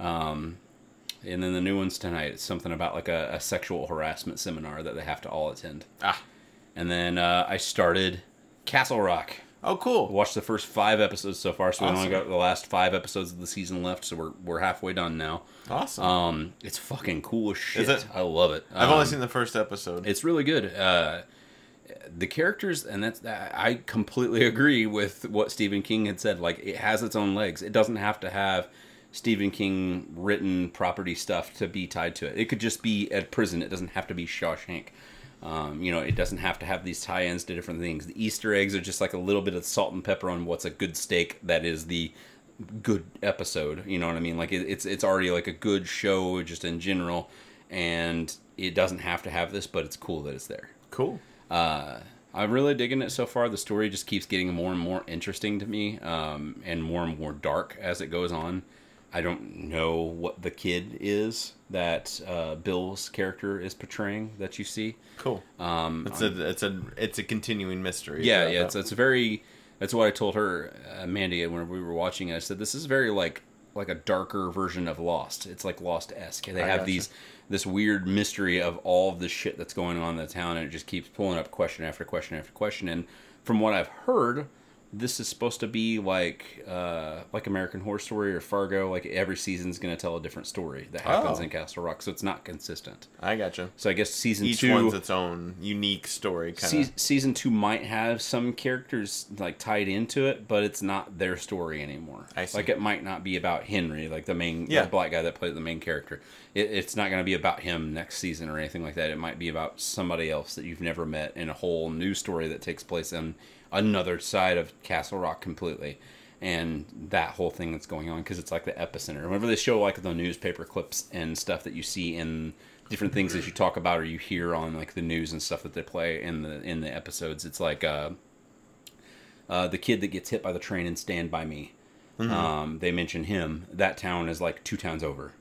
um, and then the new ones tonight, it's something about like a, a sexual harassment seminar that they have to all attend, Ah. and then uh, I started Castle Rock Oh, cool. watched the first five episodes so far, so we only got the last five episodes of the season left. So we're we're halfway done now. Awesome. Um, it's fucking cool as shit. Is it? I love it. I've only Um, seen the first episode. It's really good. Uh, the characters, and that's I completely agree with what Stephen King had said. Like it has its own legs. It doesn't have to have Stephen King written property stuff to be tied to it. It could just be at prison. It doesn't have to be Shawshank. Um, you know, it doesn't have to have these tie-ins to different things. The Easter eggs are just like a little bit of salt and pepper on what's a good steak that is the good episode. You know what I mean? Like it, it's it's already like a good show just in general, and it doesn't have to have this, but it's cool that it's there. cool. Uh, I'm really digging it so far. The story just keeps getting more and more interesting to me, um, and more and more dark as it goes on. I don't know what the kid is that uh, Bill's character is portraying that you see. Cool. Um, It's a it's a it's a continuing mystery. yeah, yeah, that. it's it's very. That's what I told her, uh, Mandy, when we were watching it. I said this is very like like a darker version of Lost. It's like Lost esque. They have these this weird mystery of all of the shit that's going on in the town, and it just keeps pulling up question after question after question. And from what I've heard, this is supposed to be like uh, like American Horror Story or Fargo. Like every season's going to tell a different story that happens Oh. in Castle Rock, so it's not consistent. I gotcha. So I guess season Each two, one's its own unique story. Kind Se- of. season two might have some characters like tied into it, but it's not their story anymore. I see. Like it might not be about Henry, like the main Yeah. the black guy that played the main character. It, it's not going to be about him next season or anything like that. It might be about somebody else that you've never met in a whole new story that takes place on another side of Castle Rock completely. And that whole thing that's going on because it's like the epicenter. Whenever they show like the newspaper clips and stuff that you see in different things that you talk about or you hear on like the news and stuff that they play in the in the episodes. It's like uh, uh, the kid that gets hit by the train in Stand by Me. Mm-hmm. Um, they mention him. That town is like two towns over,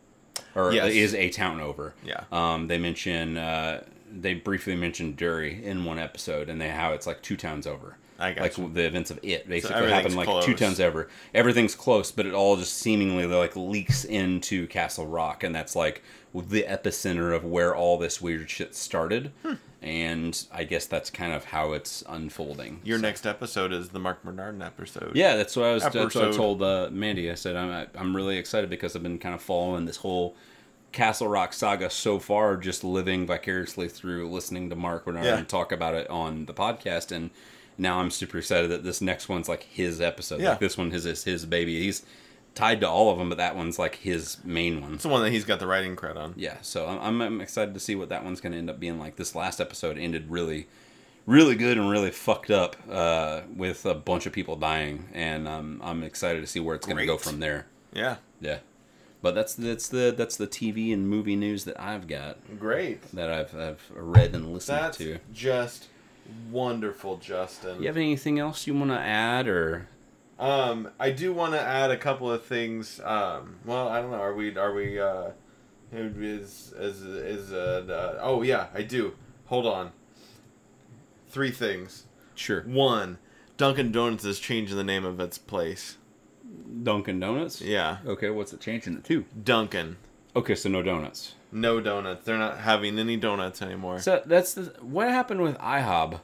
or Yes. is a town over. Yeah. Um, they mention uh, they briefly mentioned Derry in one episode, and they how it's like two towns over. I got like you. the events of it basically everything's happen like two towns over. Everything's close, but it all just seemingly like leaks into Castle Rock, and that's like the epicenter of where all this weird shit started. Hmm. And I guess that's kind of how it's unfolding. Your So- next episode is the Mark Bernardin episode. yeah, that's what I was. That's what I told uh, Mandy. I said I'm I'm really excited because I've been kind of following this whole Castle Rock saga so far, just living vicariously through listening to Mark Bernard Yeah. and talk about it on the podcast, and now I'm super excited that this next one's like his episode. Yeah. Like this one is his, his baby. He's tied to all of them, but that one's like his main one. It's the one that he's got the writing credit on. Yeah, so I'm, I'm, I'm excited to see what that one's going to end up being like. This last episode ended really, really good and really fucked up uh, with a bunch of people dying, and um, I'm excited to see where it's going to go from there. Yeah. Yeah, but that's that's the that's the TV and movie news that I've got Great. that I've I've read and listened That's to. just wonderful, Justin. You have anything else you want to add or? Um, I do want to add a couple of things. Um, well, I don't know. Are we? Are we? Uh, is is is uh, uh, oh yeah, I do. Hold on. Three things. Sure, One, Dunkin' Donuts is changing the name of its place. Dunkin' Donuts. Yeah, Okay, what's it changing it to? Dunkin'. Okay, so no donuts. No donuts. They're not having any donuts anymore. So that's the what happened with IHOB.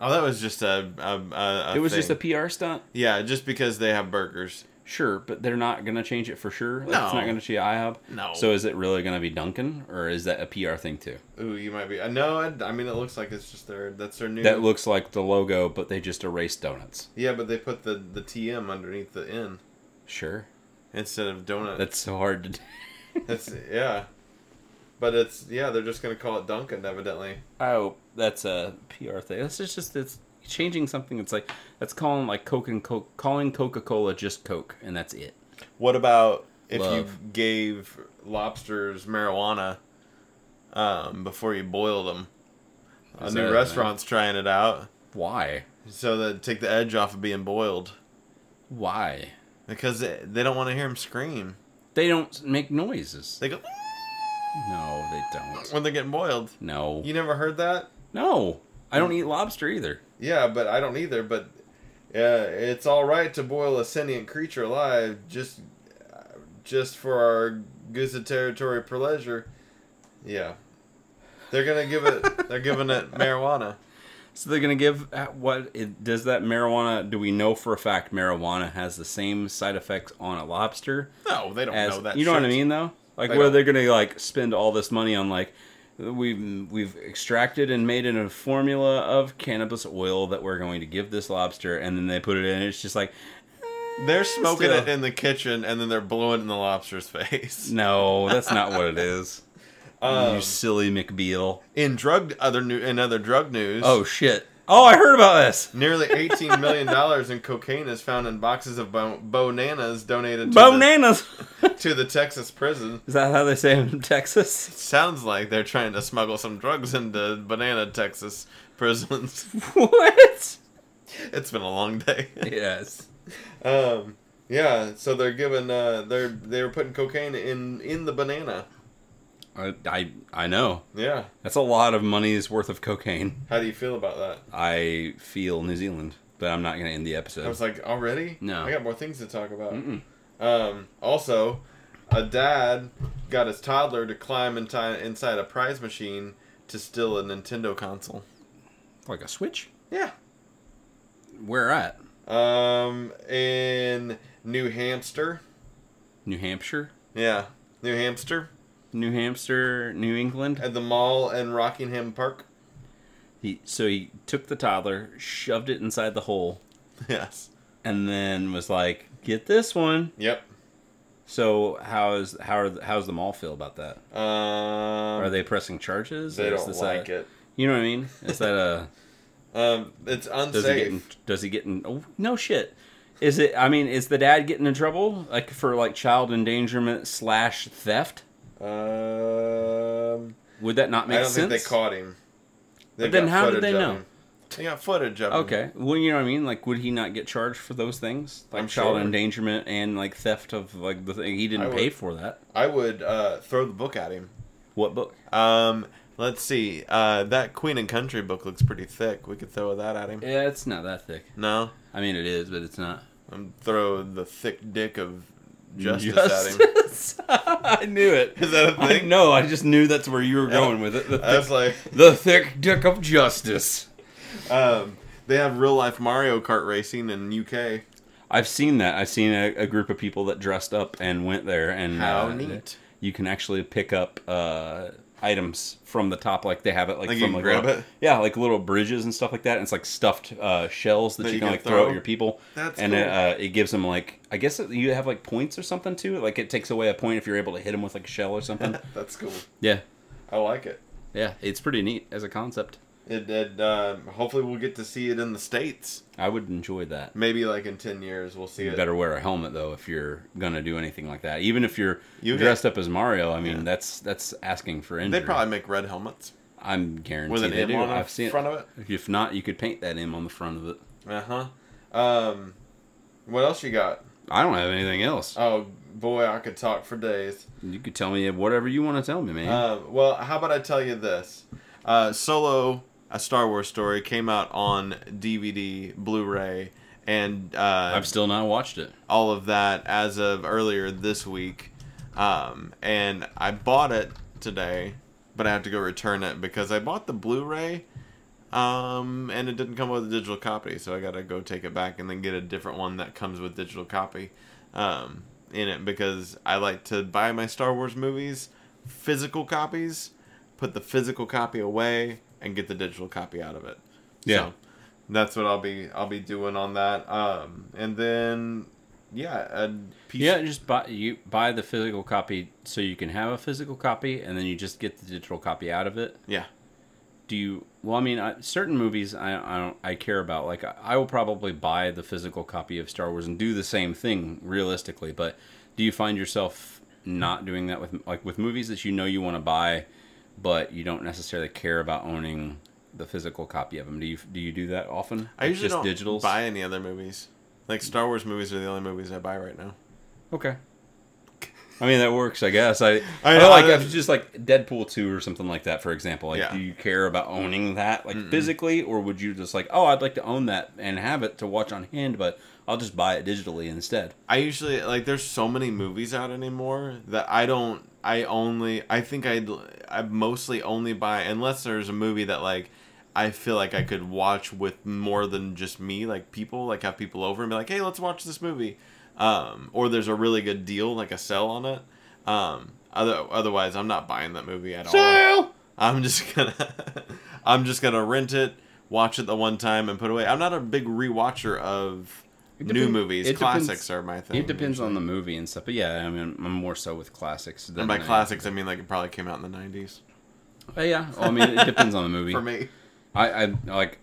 oh, that was just a. a, a, a it was just a. PR stunt. Yeah, just because they have burgers. Sure, but they're not gonna change it for sure. Like, it's not gonna change IHOB. No. So is it really gonna be Dunkin', or is that a PR thing too? Ooh, you might be. Uh, no, I, I mean it looks like it's just their. That's their new. That looks like the logo, but they just erased donuts. Yeah, but they put the the TM underneath the N Sure, instead of donut. that's so hard to. do. That's yeah. But it's yeah, they're just gonna call it Dunkin', evidently. Oh, that's a PR thing. That's just just it's changing something. It's like that's calling like Coke and Coke, calling Coca Cola just Coke, and that's it. What about if Love. you gave lobsters marijuana um, before you boiled them? A new restaurant's trying it out, Why? so that take the edge off of being boiled Why? because they, they don't want to hear them scream. They don't make noises. They go No, they don't. when they're getting boiled. No. You never heard that? No. I don't eat lobster either. Yeah, but I don't either. But uh, it's all right to boil a sentient creature alive just just for our gustatory pleasure. Yeah, they're gonna give it. they're giving it marijuana. So they're gonna give uh, what? It, does that marijuana? Do we know for a fact marijuana has the same side effects on a lobster No, they don't as know that. you know what I mean? Though, like They where they're gonna like spend all this money on like we've we've extracted and made it a formula of cannabis oil that we're going to give this lobster, and then they put it in. It's just like They're smoking Still. it in the kitchen and then they're blowing it in the lobster's face. no, that's not what it is. you Um, silly McBeal. in drug other new in other drug news. Oh shit! Oh, I heard about this. Nearly $18 million in cocaine is found in boxes of bo- bananas donated to, Bananas. the, to the Texas prison. Is that how they say it in Texas? Sounds like they're trying to smuggle some drugs into banana Texas prisons. what? it's been a long day. Yes. Um, Yeah, so they're giving uh they're they were putting cocaine in in the banana. I, I I know Yeah. that's a lot of money's worth of cocaine. How do you feel about that? I feel New Zealand, but I'm not going to end the I episode. was like, already? No. I got more things to talk about. Mm-mm. Um, also, a dad got his toddler to climb inti- inside a prize machine to steal a Nintendo console. Like a switch? Yeah. Where at? Um, in New Hampshire. New Hampshire, Yeah. New Hampshire. New Hampshire, New England. At the mall in Rockingham Park. He so he took the toddler, shoved it inside the hole, Yes. and then was like, "Get this one." Yep. So how is how are how's the mall feel about that? Um, Are they pressing charges? They don't this like a, it. You know what I mean? Is that a Um, it's does he get in, unsafe. does he get in? Oh no shit. Is it? I mean, is the dad getting in trouble like for like child endangerment slash theft? Um, Would that not make I don't sense? think they caught him. They've But then got how did footage they of know? him. They got footage of him. Okay, well, you know what I mean. Like, would he not get charged for those things, like I'm child sure. endangerment and like theft of like the thing? He didn't would. pay for that. I would uh, throw the book at him. What book? Um, let's see. Uh, that Queen and Country book looks pretty thick. We could throw that at him. Yeah, it's not that thick. No, I mean, it is, but it's not. I'm throw the thick dick of justice. Justice. I knew it. Is that a I thing? know. I just knew that's where you were going with it. The I was like, the thick dick of justice. um, they have real life Mario Kart racing in UK. I've seen that. I've seen a, a group of people that dressed up and went there, and How uh, neat. You can actually pick up uh, items from the top, like they have it like, Like from like grab little- it? Yeah, like little bridges and stuff like that. And it's like stuffed uh, shells that, That you, you can can like throw throw? at your people. That's and cool. it, uh, it gives them like I guess it, you have like points or something too. Like it takes away a point if you're able to hit them with like a shell or something. That's cool. yeah, I like it. yeah, it's pretty neat as a concept. It, it uh, hopefully we'll get to see it in the states. I would enjoy that. Maybe like in ten years we'll see You it. better wear a helmet though if you're gonna do anything like that. Even if you're You get- dressed up as Mario, I mean Yeah. that's that's asking for injury. They probably make red helmets I'm guaranteed with an M on the I've seen front it. of it. If not, you could paint that M on the front of it. Uh huh. Um, what else you got? I don't have anything else. Oh boy, I could talk for days. You could tell me whatever you want to tell me, man. Um, well, how about I tell you this? Uh, Solo, a Star Wars story, came out on DVD, Blu-ray, and uh, I've still not watched it. all of that as of earlier this week. Um, and I bought it today, but I have to go return it because I bought the Blu-ray, um, and it didn't come with a digital copy, so I gotta go take it back and then get a different one that comes with digital copy, um, in it because I like to buy my Star Wars movies physical copies, put the physical copy away, and get the digital copy out of it. Yeah. So, that's what I'll be I'll be doing on that. Um, and then yeah, a piece Yeah, just buy you buy the physical copy so you can have a physical copy, and then you just get the digital copy out of it. yeah. Do you? Well, I mean, I, certain movies I I don't I care about. Like I, I will probably buy the physical copy of Star Wars and do the same thing realistically. But do you find yourself not doing that with like with movies that you know you want to buy, but you don't necessarily care about owning the physical copy of them? Do you do you do that often? I usually just don't digitals. buy any other movies. Like Star Wars movies are the only movies I buy right now. Okay. I mean that works, I guess. I I- I, know, like I- if it's just like Deadpool two or something like that, for example. Like, Yeah. do you care about owning that like physically, or would you just like, oh, I'd like to own that and have it to watch on hand, but I'll just buy it digitally instead. I usually like there's so many movies out anymore that I don't I only I think I'd I mostly only buy unless there's a movie that like I feel like I could watch with more than just me like people like have people over and be like hey let's watch this movie um or there's a really good deal like a sell on it. Um other otherwise I'm not buying that movie at all. I'm just gonna I'm just gonna rent it watch it the one time and put away. I'm not a big rewatcher of It new movies. it depends- classics are my thing It depends on the movie and stuff, but yeah, I mean, I'm more so with classics. Than And by I- classics, I mean like it probably came out in the '90s Uh, yeah, well, I mean, it depends on the movie. for me. I, I like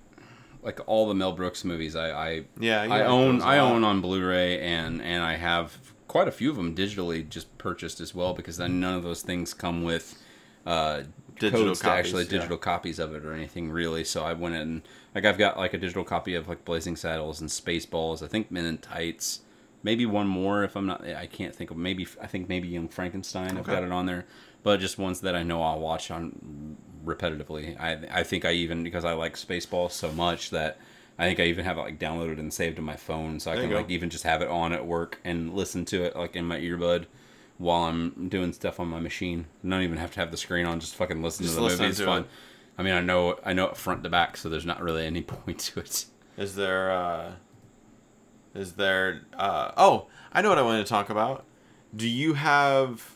like all the Mel Brooks movies. I I, Yeah, I like own I own on Blu-ray and and I have quite a few of them digitally just purchased as well because then none of those things come with uh, Digital codes copies, actually yeah. digital copies of it or anything really. So I went in like I've got like a digital copy of like Blazing Saddles and Spaceballs. I think Men in Tights, maybe one more if I'm not. I can't think of maybe. I think maybe Young Frankenstein. I've got it on there, but just ones that I know I'll watch on repetitively. I I think I even because I like Spaceballs so much that. I think I even have it like downloaded and saved in my phone, so I There can like even just have it on at work and listen to it like in my earbud while I'm doing stuff on my machine. I don't even have to have the screen on, just fucking listen Just to the listen movie. It's fun. it. I mean, I know I know it front to back, so there's not really any point to it. Is there uh is there uh oh, I know what I want to talk about. Do you have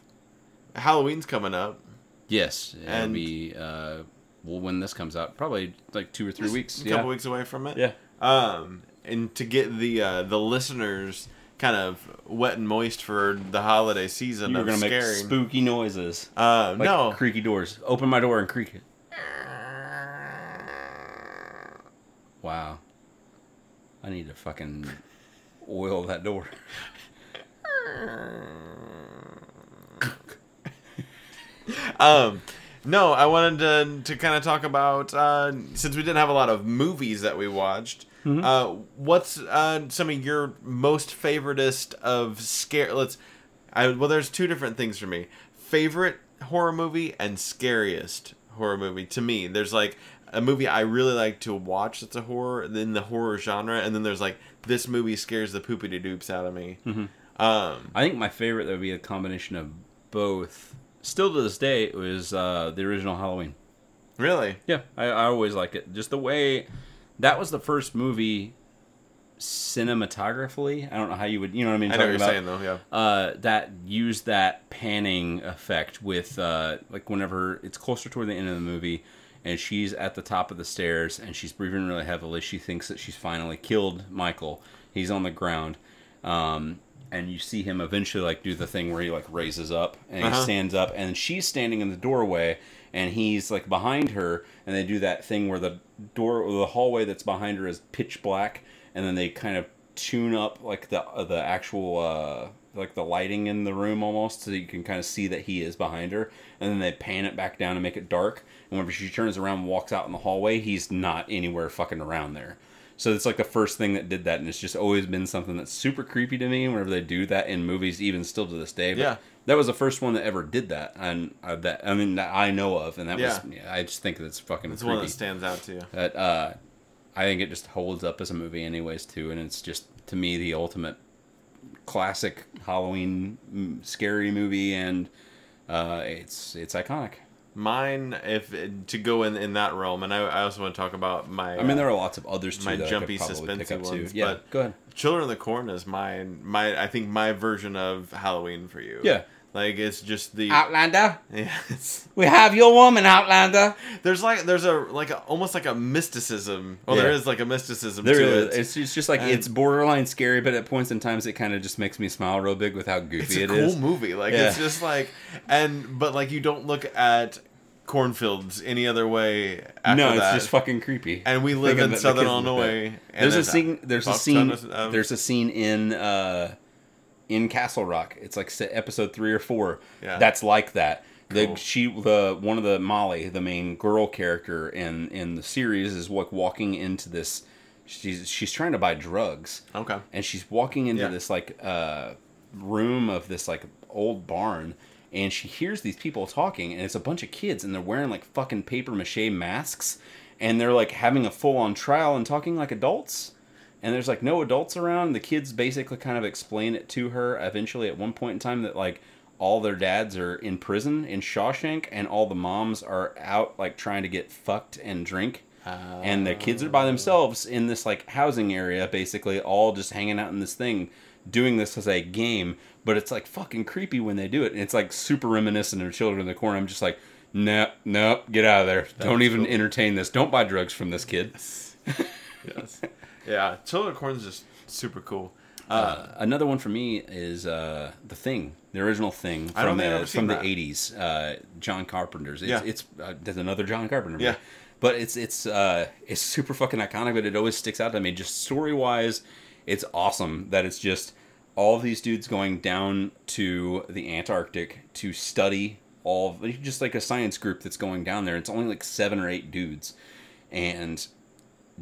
Halloween's coming up? Yes, it'll And- be uh, well when this comes out, probably like two or three weeks. A yeah. couple weeks away from it. Yeah. Um and to get the uh the listeners kind of wet and moist for the holiday season You were gonna make spooky noises, uh like no. creaky doors. Open my door and creak it. Wow, I need to fucking oil that door. Um, no, I wanted to to kind of talk about uh, since we didn't have a lot of movies that we watched. Mm-hmm. Uh, what's uh, some of your most favoritist of scare? Let's. I well, there's two different things for me: favorite horror movie and scariest horror movie. To me, there's like a movie I really like to watch that's a horror in the horror genre, and then there's like this movie scares the poopity doops out of me. Mm-hmm. Um, I think my favorite would be a combination of both. Still to this day, it was uh, the original Halloween. really, Yeah, I, I always like it. Just the way that was the first movie cinematographically. I don't know how you would, you know what I mean? I know what you're talking saying though. Yeah. uh, that used that panning effect with uh, like whenever it's closer toward the end of the movie and she's at the top of the stairs and she's breathing really heavily she thinks that she's finally killed michael he's on the ground um, and you see him eventually like do the thing where he like raises up and he Uh-huh. stands up and she's standing in the doorway and he's like behind her and they do that thing where the door or the hallway that's behind her is pitch black and then they kind of tune up like the uh, the actual uh like the lighting in the room almost so you can kind of see that he is behind her and then they pan it back down to make it dark and whenever she turns around and walks out in the hallway he's not anywhere fucking around there so it's like the first thing that did that and it's just always been something that's super creepy to me whenever they do that in movies even still to this day but Yeah. that was the first one that ever did that and uh, that i mean that i know of and that Yeah. was yeah, i just think that's fucking It's creepy one that stands out to you. that uh, I think it just holds up as a movie, anyways, too. And it's just to me the ultimate classic Halloween mm, scary movie, and uh, it's it's iconic. Mine, if to go in in that realm, and I, I also want to talk about my. I mean, there are lots of others too. my that jumpy, I could suspensey up too. ones, Yeah, but- go ahead. Children of the Corn is my my. I think my version of Halloween for you. Yeah. like it's just the. Outlander, Yeah, it's, we have your woman, Outlander. there's like there's a like a, almost like a mysticism. Well, there Yeah. is like a mysticism There to is. it. It's, it's just like And- it's borderline scary, but at points in times it kind of just makes me smile real big with how It's goofy a it cool is. movie. Like Yeah. it's just like and but like you don't look at cornfields any other way. After no, it's that. just fucking creepy. And we live in Southern kids look bad. Illinois. and There's a scene. There's a scene. of- There's a scene in uh, in Castle Rock. It's like episode three or four. Yeah. That's like that. The she the one of the Molly, the main girl character in in the series, is like walking into this. She's she's trying to buy drugs, Okay. and she's walking into Yeah. this like uh, room of this like old barn and she hears these people talking and it's a bunch of kids and they're wearing like fucking paper mache masks and they're like having a full on trial and talking like adults. And there's like no adults around. The kids basically kind of explain it to her eventually at one point in time that like all their dads are in prison in Shawshank and all the moms are out like trying to get fucked and drink. And the kids are by themselves in this like housing area basically all just hanging out in this thing doing this as a game but it's like fucking creepy when they do it and it's like super reminiscent of children in the corner i'm just like no no get out of there don't even cool. entertain this don't buy drugs from this kid yes. Yeah. Children of the Corn is just super cool. uh, another one for me is uh, the thing the original thing from the from the 80s uh, john carpenter's it's, Yeah. it's uh, there's another john carpenter movie. Yeah. but it's it's uh it's super fucking iconic but it always sticks out to me just story wise it's awesome that it's just all of these dudes going down to the antarctic to study all of, just like a science group that's going down there it's only like seven or eight dudes and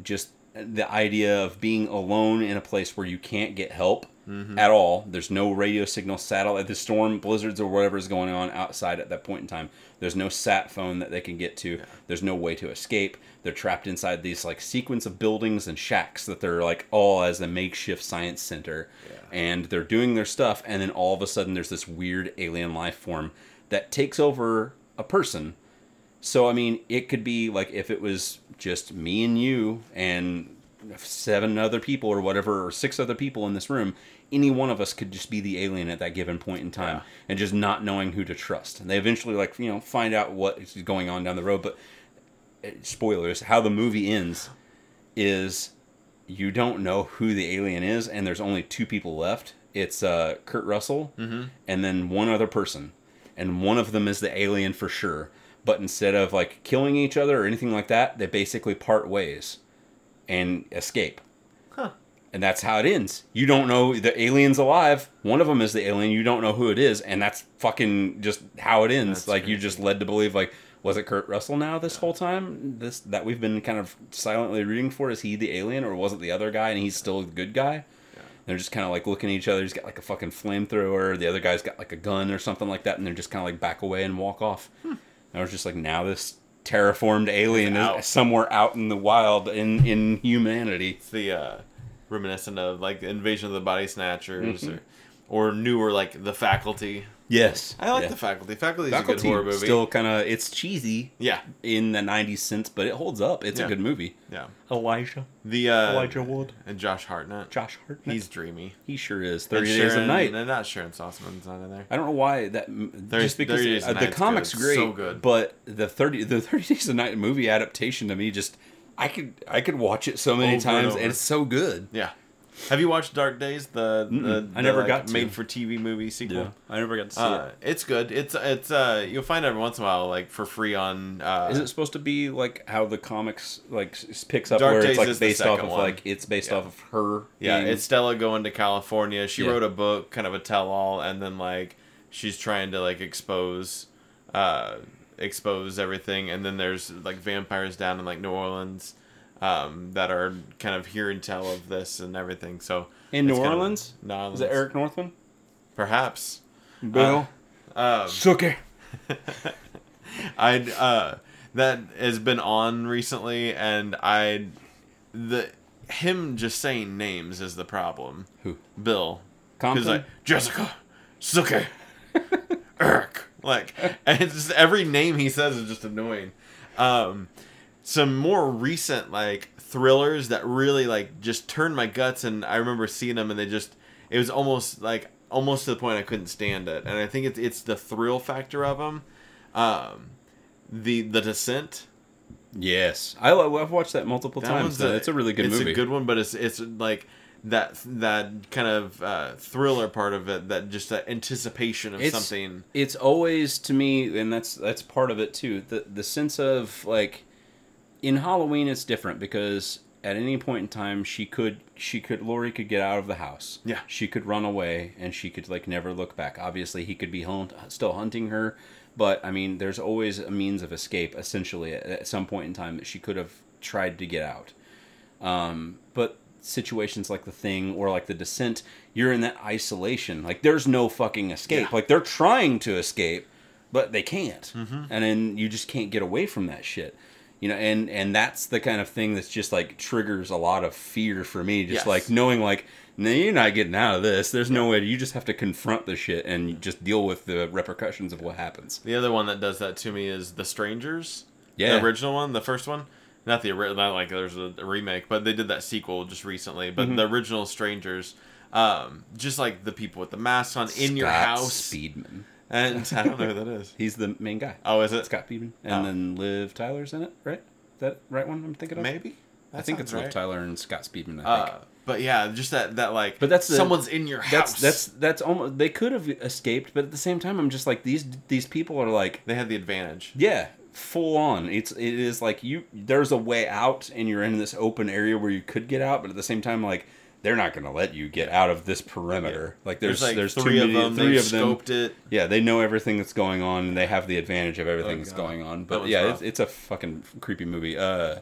just the idea of being alone in a place where you can't get help mm-hmm. at all. There's no radio signal, satellite. The storm, blizzards, or whatever is going on outside at that point in time. There's no sat phone that they can get to. There's no way to escape. They're trapped inside these like sequence of buildings and shacks that they're like all as a makeshift science center, and they're doing their stuff. And then all of a sudden, there's this weird alien life form that takes over a person. So I mean, it could be like if it was just me and you and seven other people or whatever, or six other people in this room. Any one of us could just be the alien at that given point in time, Yeah. and just not knowing who to trust. And they eventually, like you know, find out what is going on down the road. But spoilers: how the movie ends is you don't know who the alien is, and there's only two people left. It's uh, Kurt Russell and then one other person, and one of them is the alien for sure. But instead of like killing each other or anything like that, they basically part ways and escape. Huh. And that's how it ends. You don't know the alien's alive. One of them is the alien. You don't know who it is, and that's fucking just how it ends. That's like you're just led to believe like was it Kurt Russell now this whole time? This that we've been kind of silently rooting for is he the alien or was it the other guy and he's still the good guy? They're just kind of like looking at each other. He's got like a fucking flamethrower. The other guy's got like a gun or something like that, and they're just kind of like back away and walk off. And I was just like, now this terraformed alien Hmm. out. is somewhere out in the wild in in humanity. It's the uh, reminiscent of like Invasion of the Body Snatchers Mm-hmm. or or newer like The Faculty. Yes, I like Yeah. The Faculty. Faculty is a good horror movie. still kind of it's cheesy yeah, in the '90s sense, but it holds up. It's Yeah. a good movie. yeah. Elijah, The uh, Elijah Wood, and Josh Hartnett. Josh Hartnett. He's dreamy. he sure is. And Thirty Days a Sharon- Night. and not Sharon Salzman's not in there. I don't know why that Thirty- just because 30 Days a uh, the comic's good. great, So good. but the thirty the Thirty Days a Night movie adaptation to me just I could I could watch it so many Over times over. and it's so good. Yeah. Have you watched Dark Days? The, the. I the, never like, got made for TV movie sequel. I never got to see Uh, it's good. It's it's uh you'll find it every once in a while like for free on uh it. Is it supposed to be like how the comics like picks up Dark where Days it's like is the based off second of one. like it's based Yeah. off of her? Yeah, being- it's Stella going to California. She Yeah. wrote a book, kind of a tell-all, and then like she's trying to like expose, uh, expose everything. And then there's like vampires down in like New Orleans, um, that are kind of hear and tell of this and everything. So in New it's kind of- Orleans. New Orleans, Is it Eric Northman? Perhaps. Bill Uh, Um, Sucker. I uh that has been on recently, and I the him just saying names is the problem. Who? Bill. Compton? Because like Jessica, Sookie, Eric, like, and it's just every name he says is just annoying. Um, some more recent like thrillers that really like just turned my guts, and I remember seeing them, and they just it was almost like almost to the point I couldn't stand it, and I think it's it's the thrill factor of them. Um, the the Descent. Yes, I I've watched that multiple That times. though. it's a really good it's movie. a good one, but it's it's like that that kind of uh, thriller part of it, that just that anticipation of it's, something. It's always to me, and that's that's part of it too. The the sense of like in Halloween, it's different because at any point in time, she could she could Laurie could get out of the house. Yeah. she could run away, and she could like never look back. Obviously, he could be hunt, still hunting her, but I mean, there's always a means of escape. Essentially, at, at some point in time, that she could have tried to get out. Um, but situations like the thing or like the descent, you're in that isolation. Like there's no fucking escape. Yeah. Like they're trying to escape, but they can't. Mm-hmm. And then you just can't get away from that shit. You know, and and that's the kind of thing that's just like triggers a lot of fear for me. Just Yes. like knowing like, no, you're not getting out of this. There's no way. You just have to confront the shit and just deal with the repercussions of what happens. The other one that does that to me is The Strangers. Yeah. the original one, the first one. Not the original, not like there's a, remake, but they did that sequel just recently. Mm-hmm. But the original Strangers, um, just like the people with the masks on in your house, Speedman. And I don't know who that is. He's the main guy. Oh, is it? Scott Speedman, and Oh. then Liv Tyler's in it, right? Is that right one I'm thinking of? Maybe. I think it's sounds Liv right. Tyler and Scott Speedman. I think. Uh, but yeah, just that that like. But that's the- someone's in your house. that's that's that's almost they could have escaped, but at the same time, I'm just like these these people are like they had the advantage. yeah, full on. It's it is like you there's a way out, and you're in this open area where you could get out, but at the same time, like they're not going to let you get out of this perimeter. Like there's like there's three of them. three They've of them. scoped it. Yeah, they know everything that's going on, and they have the advantage of everything Oh, that's going on. But one's yeah, rough. it's, it's a fucking creepy movie. Uh,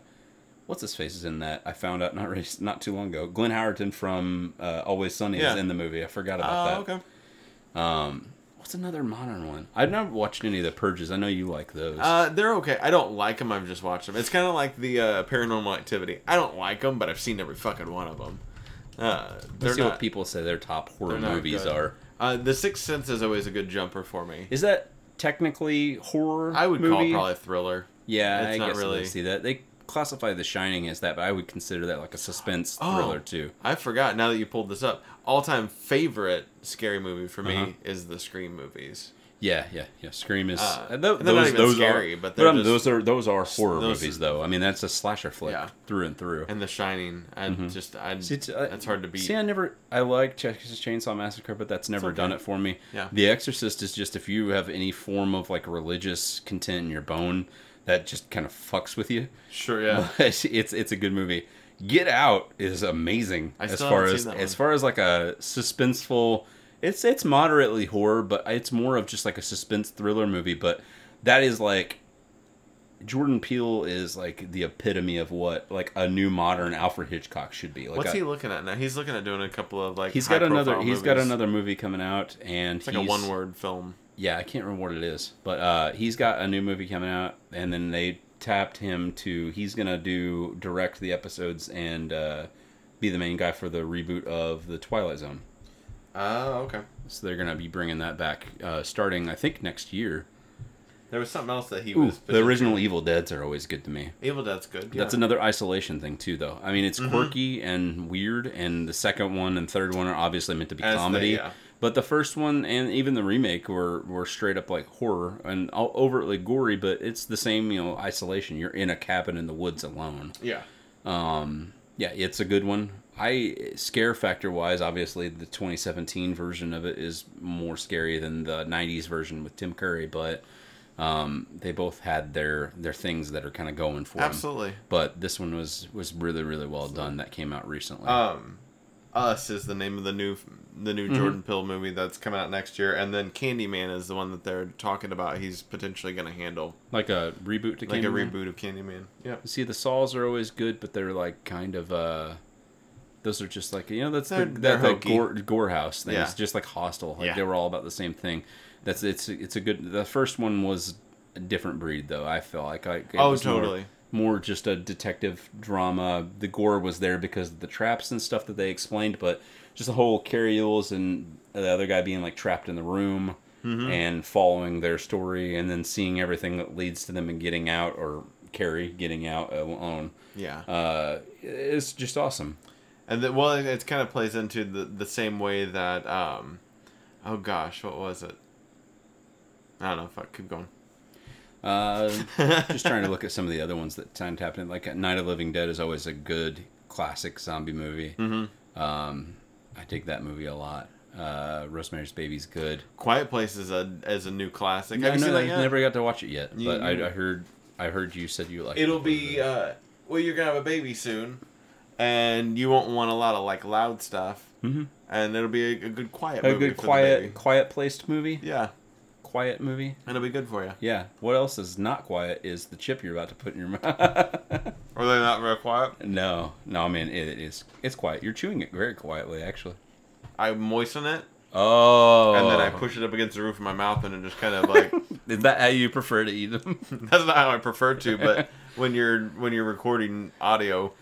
what's his face is in that. I found out not really, not too long ago. Glenn Howerton from uh, Always Sunny Yeah. is in the movie. I forgot about that. okay. Um, what's another modern one? I've never watched any of the Purges. I know you like those. Uh, they're okay. I don't like them. I've just watched them. It's kind of like the uh, Paranormal Activity. I don't like them, but I've seen every fucking one of them. Uh, Let's see not. what people say their top horror movies good. are. Uh, the Sixth Sense is always a good jumper for me. Is that technically horror? I would movie? call it probably a thriller. Yeah, It's I not guess really- I see that. They classify The Shining as that, but I would consider that like a suspense Oh. thriller too. I forgot. Now that you pulled this up, all time favorite scary movie for me Uh-huh. is the Scream movies. Yeah, yeah, yeah. Scream is. Uh, tho- they're not even scary, are, but they're just- those are those are horror those- movies though. I mean, that's a slasher flick Yeah. through and through. And The Shining. I just I Mm-hmm. See, it's, uh, that's hard to beat. See, I never. I like Texas Chainsaw Massacre, but that's never okay. done it for me. Yeah. The Exorcist is just if you have any form of like religious content in your bone, that just kind of fucks with you. sure, yeah. But it's it's a good movie. Get Out is amazing I as far as as far as like a suspenseful. It's it's moderately horror, but it's more of just like a suspense thriller movie. But that is like Jordan Peele is like the epitome of what like a new modern Alfred Hitchcock should be. Like What's a- he looking at now? He's looking at doing a couple of like. He's got another. He's got another movie coming out, and It's like a one-word film. Yeah, I can't remember what it is, but uh, he's got a new movie coming out, and then they tapped him to. He's gonna do direct the episodes and uh, be the main guy for the reboot of the Twilight Zone. Oh, okay. So they're gonna be bringing that back, uh, starting I think next year. There was something else that he Ooh, was. the original Evil Dead's are always good to me. Evil Dead's good. Yeah. That's another isolation thing too, though. I mean, it's Mm-hmm. quirky and weird, and the second one and third one are obviously meant to be As they- comedy. yeah. But the first one and even the remake were were straight up like horror and overtly gory, but it's the same, you know, isolation. You're in a cabin in the woods alone. Yeah. Um, yeah, it's a good one. I scare factor wise, obviously the 2017 version of it is more scary than the 90s version with Tim Curry, but um, they both had their their things that are kind of going for them. Absolutely. But this one was was really really well done. That came out recently. Um, Us is the name of the new the new Mm-hmm. Jordan Peele movie that's coming out next year, and then Candyman is the one that they're talking about. He's potentially going to handle like a reboot to like a reboot of Candyman. Yeah. See, the Saws are always good, but they're like kind of uh those are just like you know that's They're- the that the gore, gore house thing. Yeah. It's just like hostile. Like Yeah. they were all about the same thing. That's it's it's a good. The first one was a different breed though. I felt like I Oh, was more- totally. More, just a detective drama. The gore was there because of the traps and stuff that they explained, but just the whole Cary Elwes and the other guy being like trapped in the room Mm-hmm. and following their story and then seeing everything that leads to them and getting out or Cary getting out alone. Yeah. Uh, it's just awesome. And then, well, it, it kind of plays into the the same way that um, oh gosh, what was it? I don't know. Fuck, keep going. Uh, just trying to look at some of the other ones that tend to happen. Like Night of the Living Dead is always a good classic zombie movie. Mm-hmm. Um, I dig that movie a lot. Uh, Rosemary's Baby's good. Quiet Place is a as a new classic. I Have you seen know that I yet? never got to watch it yet, You- but I, you- I heard I heard you said you like. It'll be uh, well, you're gonna have a baby soon, and you won't want a lot of like loud stuff, hmm and it'll be a, a good quiet. a good quiet quiet placed movie. Yeah, Quiet movie. And it'll be good for you. Yeah. What else is not quiet is the chip you're about to put in your mouth. Are they not very quiet? no, no. I mean it is. It's quiet. You're chewing it very quietly, actually. I moisten it, Oh. and then I push it up against the roof of my mouth, and it just kind of like. Is that how you prefer to eat them? that's not how I prefer to, but when you're when you're recording audio,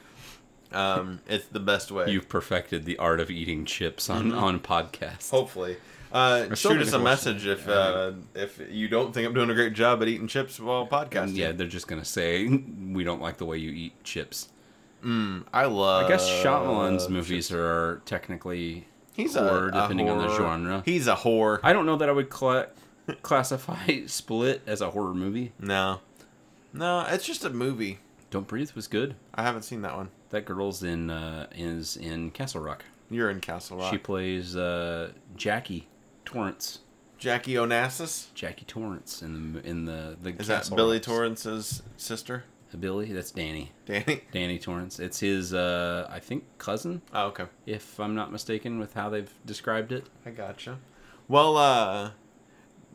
um, it's the best way. You've perfected the art of eating chips on on podcasts. Hopefully. Uh, shoot us a message if uh, if you don't think I'm doing a great job at eating chips while podcasting. Yeah, they're just gonna say we don't like the way you eat chips. I love. I guess Shyamalan's movies are technically He's horror, a, a depending on the genre. He's a whore. I don't know that I would cla- classify Split as a horror movie. No, no, it's just a movie. Don't Breathe was good. I haven't seen that one. That girl's in uh, is in Castle Rock. You're in Castle Rock. She plays uh, Jackie Torrance. Jackie Onassis. Jackie Torrance in the in the the Is that Billy Rocks. Torrance's sister? Billy, that's Danny. Danny. Danny Torrance. It's his, uh, I think, cousin, Oh, okay. if I'm not mistaken with how they've described it. I gotcha. Well, uh,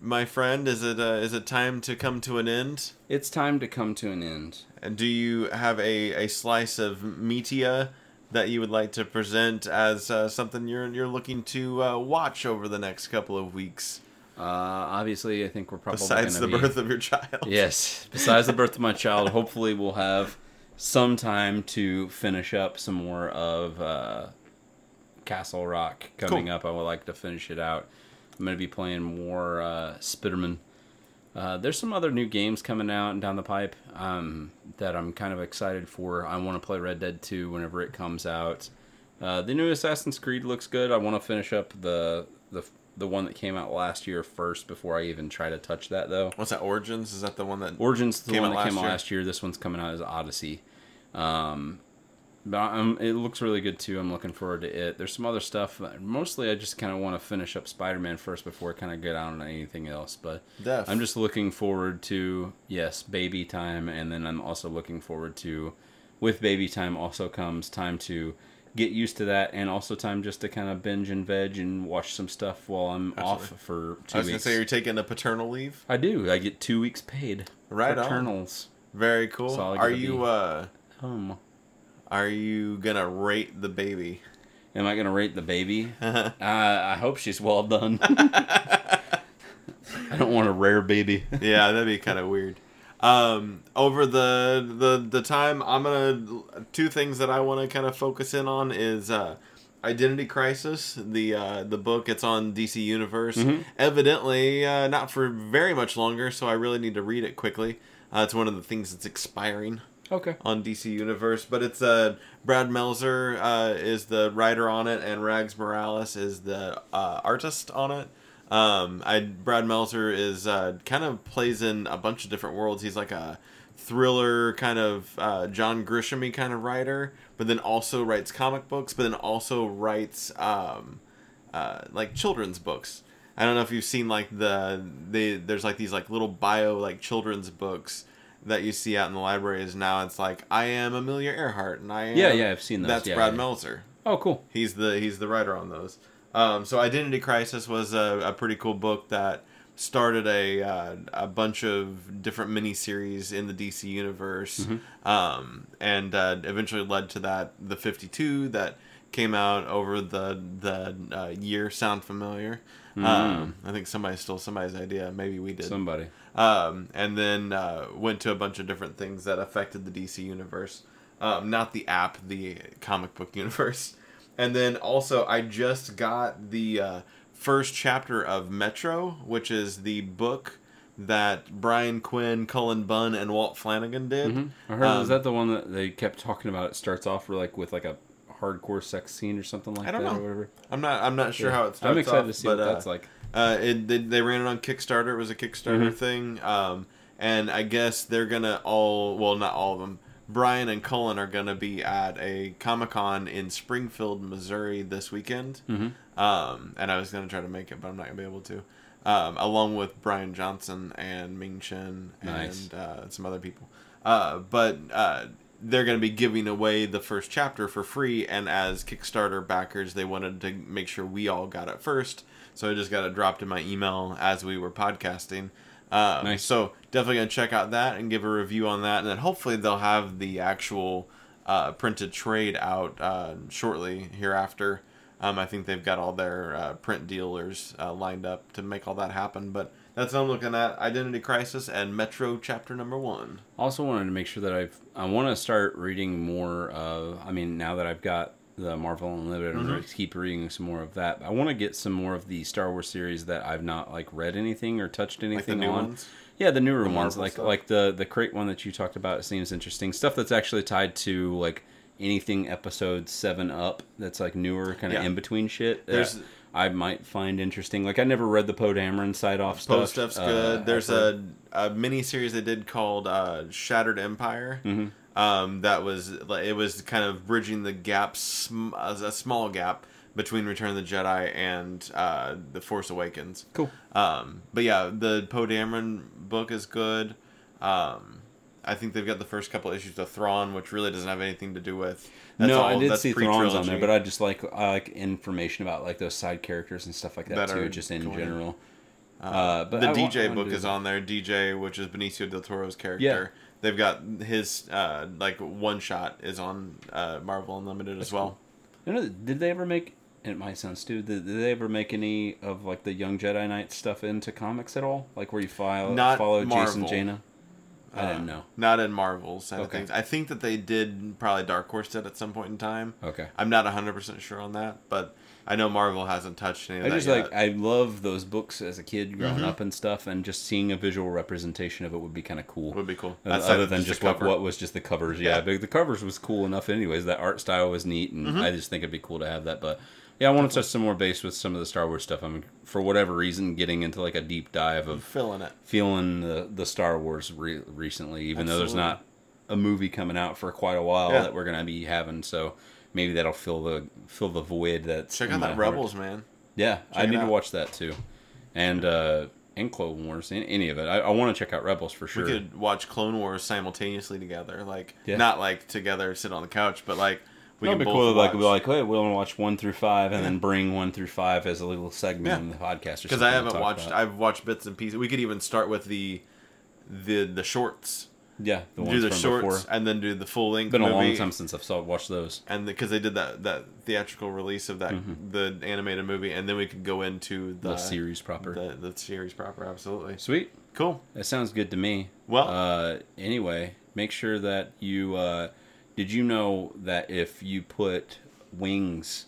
my friend, is it uh, is it time to come to an end? It's time to come to an end. And do you have a, a slice of media that you would like to present as uh, something you're you're looking to uh, watch over the next couple of weeks? Uh, obviously, I think we're probably Besides the be- birth of your child. Yes, besides the birth of my child, hopefully we'll have some time to finish up some more of uh, Castle Rock coming Cool. up. I would like to finish it out. I'm going to be playing more uh, Spiderman. Uh, there's some other new games coming out and down the pipe um, that I'm kind of excited for. I want to play Red Dead 2 whenever it comes out. Uh, the new Assassin's Creed looks good. I want to finish up the the the one that came out last year first before I even try to touch that though. What's that? Origins? Is that the one that? Origins the Came one out that came out last year. This one's coming out as Odyssey. Um, but um, it looks really good too. I'm looking forward to it. There's some other stuff. Mostly, I just kind of want to finish up Spider-Man first before I kind of get on anything else. But Def. I'm just looking forward to yes, baby time, and then I'm also looking forward to, with baby time also comes time to get used to that, and also time just to kind of binge and veg and watch some stuff while I'm off for two I was gonna say you're taking a paternal leave. I do. I get two weeks paid. Right on. Paternals. Very cool. So Are you uh Um, are you gonna rate the baby? am I gonna rate the baby? uh, I hope she's well done. I don't want a rare baby. yeah, that'd be kind of weird. Um, over the the the time, I'm gonna two things that I want to kind of focus in on is uh, Identity Crisis, the uh, the book. It's on DC Universe. Mm-hmm. Evidently, uh, not for very much longer, so I really need to read it quickly. Uh, it's one of the things that's expiring Okay. on DC Universe, but it's uh, Brad Meltzer uh, is the writer on it, and Rags Morales is the uh, artist on it. Um, I Brad Meltzer is uh, kind of plays in a bunch of different worlds. He's like a thriller kind of uh, John Grishamy kind of writer, but then also writes comic books, but then also writes um, uh, like children's books. I don't know if you've seen like the they there's like these like little bio like children's books that you see out in the library is now. It's like I am Amelia Earhart and I am Yeah, yeah, I've seen those. That's Yeah, Brad yeah. Meltzer. Oh, cool. He's the he's the writer on those. Um, so Identity Crisis was a, a pretty cool book that started a uh, a bunch of different miniseries in the DC universe, um, and uh, eventually led to that the Fifty Two that came out over the the uh, year. Sound familiar? Um, I think somebody stole somebody's idea. Maybe we did Somebody. um, and then uh, went to a bunch of different things that affected the DC universe. Um, not the app, the comic book universe. And then also, I just got the uh, first chapter of Metro, which is the book that Brian Quinn, Cullen Bunn, and Walt Flanagan did. hmm I heard. Um, was that the one that they kept talking about? It starts off like with like a hardcore sex scene or something like I don't that, know. or whatever. I'm not. I'm not sure Yeah. how it starts. I'm excited off, to see but, what uh, that's like. Uh, it they, they ran it on Kickstarter. It was a Kickstarter Mhm. thing. Um, and I guess they're gonna all well, not all of them. Brian and Cullen are gonna be at a Comic Con in Springfield, Missouri this weekend. hmm Um, and I was gonna try to make it, but I'm not gonna be able to. Um, along with Brian Johnson and Ming Chen and Nice. uh, some other people. Uh, but uh, they're going to be giving away the first chapter for free, and as Kickstarter backers, they wanted to make sure we all got it first. So I just got it dropped in my email as we were podcasting. Um, Nice. So definitely gonna check out that and give a review on that, and then hopefully they'll have the actual uh, printed trade out uh, shortly hereafter. Um, I think they've got all their uh, print dealers uh, lined up to make all that happen. But that's what I'm looking at: Identity Crisis and Metro Chapter Number One. Also wanted to make sure that I've I want to start reading more of. I mean, now that I've got the Marvel Unlimited, I'm Mm-hmm. going to keep reading some more of that. I want to get some more of the Star Wars series that I've not like read anything or touched anything Like on. ones. Yeah, the newer The ones, Marvel like stuff. like the the Crait one that you talked about, seems interesting. Stuff that's actually tied to like anything episode seven up. That's like newer, kind of Yeah. in between shit. There's- I might find interesting. Like I never read the Poe Dameron side off stuff. Post stuff's Uh, good. There's a, a mini series they did called uh, Shattered Empire. Mhm. Um, that was like it was kind of bridging the gap, sm- a small gap between Return of the Jedi and uh, the Force Awakens. cool. Um, but yeah, the Poe Dameron book is good. Um, I think they've got the first couple issues of Thrawn, which really doesn't have anything to do with. No, I did see Thrawn's on there, but I just like I like information about like those side characters and stuff like that That too, just in going- general. Uh, but the I DJ wanna book is that. on there. DJ, which is Benicio del Toro's character. Yeah. They've got his uh, like one shot is on uh, Marvel Unlimited as well. You know, did they ever make? It might sound stupid. Did, did they ever make any of like the Young Jedi Knight stuff into comics at all? Like where you file, Not follow Jacen Marvel. Jaina? I Uh, didn't know. Not in Marvel's side of Okay. things. I think that they did probably Dark Horse did at some point in time. Okay. I'm not 100% sure on that, but I know Marvel hasn't touched any of that. I that just yet. like I love those books as a kid growing Mhm. up and stuff, and just seeing a visual representation of it would be kind of cool. would be cool. Uh, Outside other of than the just what, cover. what was just the covers, yeah. Yeah. But the covers was cool enough, anyways. That art style was neat, and Mhm. I just think it'd be cool to have that. But yeah, I want to touch some more base with some of the Star Wars stuff. I'm for whatever reason getting into like a deep dive of filling it. feeling the the Star Wars re- recently, even though there's not a movie coming out for quite a while Yeah. that we're gonna be having. So maybe that'll fill the fill the void that's Check out that heart. Rebels, man. Yeah, I Check it need to watch that too, and uh and Clone Wars, any, any of it. I, I want to check out Rebels for sure. We could watch Clone Wars simultaneously together, like Yeah. not like together sit on the couch, but like we That'd be cool. to, Like, be like, hey, we want to watch one through five, and then bring one through five as a little segment Yeah. in the podcast. because I haven't watched. I've watched bits and pieces. We could even start with the the the shorts, yeah, the do the shorts, before. and then do the full length. Been a long time since I've saw watched those. and because they did that that theatrical release of that Mhm. the animated movie, and then we could go into the, The series proper. the, the series proper. Absolutely Sweet. cool. That sounds good to me. Well- uh, anyway, make sure that you. Uh, did you know that if you put wings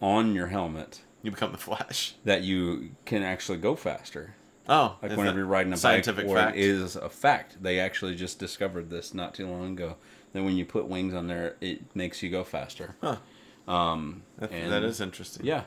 on your helmet, You become the Flash. that you can actually go faster? Oh, Like whenever you're riding a scientific bike, fact? it is a fact. They actually just discovered this not too long ago. That when you put wings on there, it makes you go faster. Huh. Um, That, and- that is interesting. Yeah.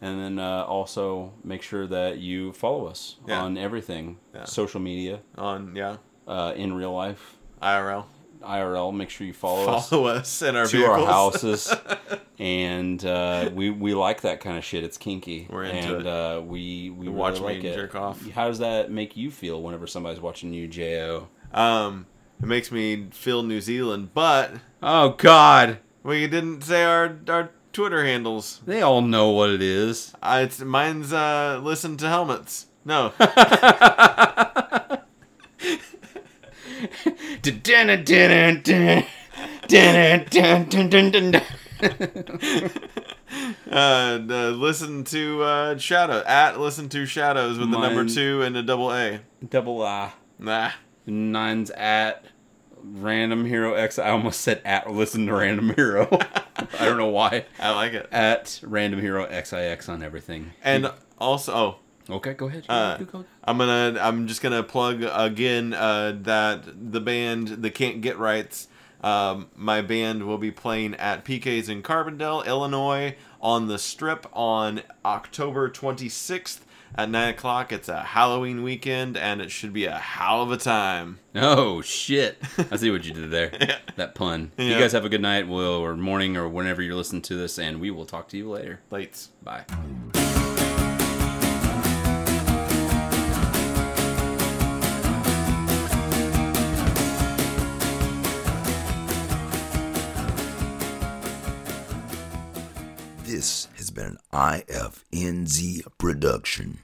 And then uh, also make sure that you follow us Yeah. on everything Yeah. social media, On yeah, uh, in real life, IRL. IRL. Make sure you follow, us Follow us in our to vehicles. our houses. and uh, we we like that kind of shit. It's kinky. We're into and it. Uh, we we Watch really like it. jerk off. How does that make you feel whenever somebody's watching you, Jo? Um, it makes me feel New Zealand, but Oh God! we didn't say our our Twitter handles. They all know what it is. Uh, it's mine's uh, listen to helmets. No, uh, listen to uh, shadow at listen to shadows with the number two and a double A. Double I. Nah, Nine's at Random Hero X. I almost said at listen to Random Hero. I don't know why. I like it. At Random Hero XIX on everything. And also, oh, okay, go ahead. Uh, go. I'm gonna I'm just gonna plug again uh, that the band the Can't Get Rights. Um, my band will be playing at PK's in Carbondale, Illinois, on the Strip on October 26th at nine o'clock. It's a Halloween weekend, and it should be a hell of a time. Oh shit! I see what you did there. Yeah. That pun. You guys have a good night, Will, or morning, or whenever you're listening to this, and we will talk to you later. Lights. Bye. This has been an IFNZ production.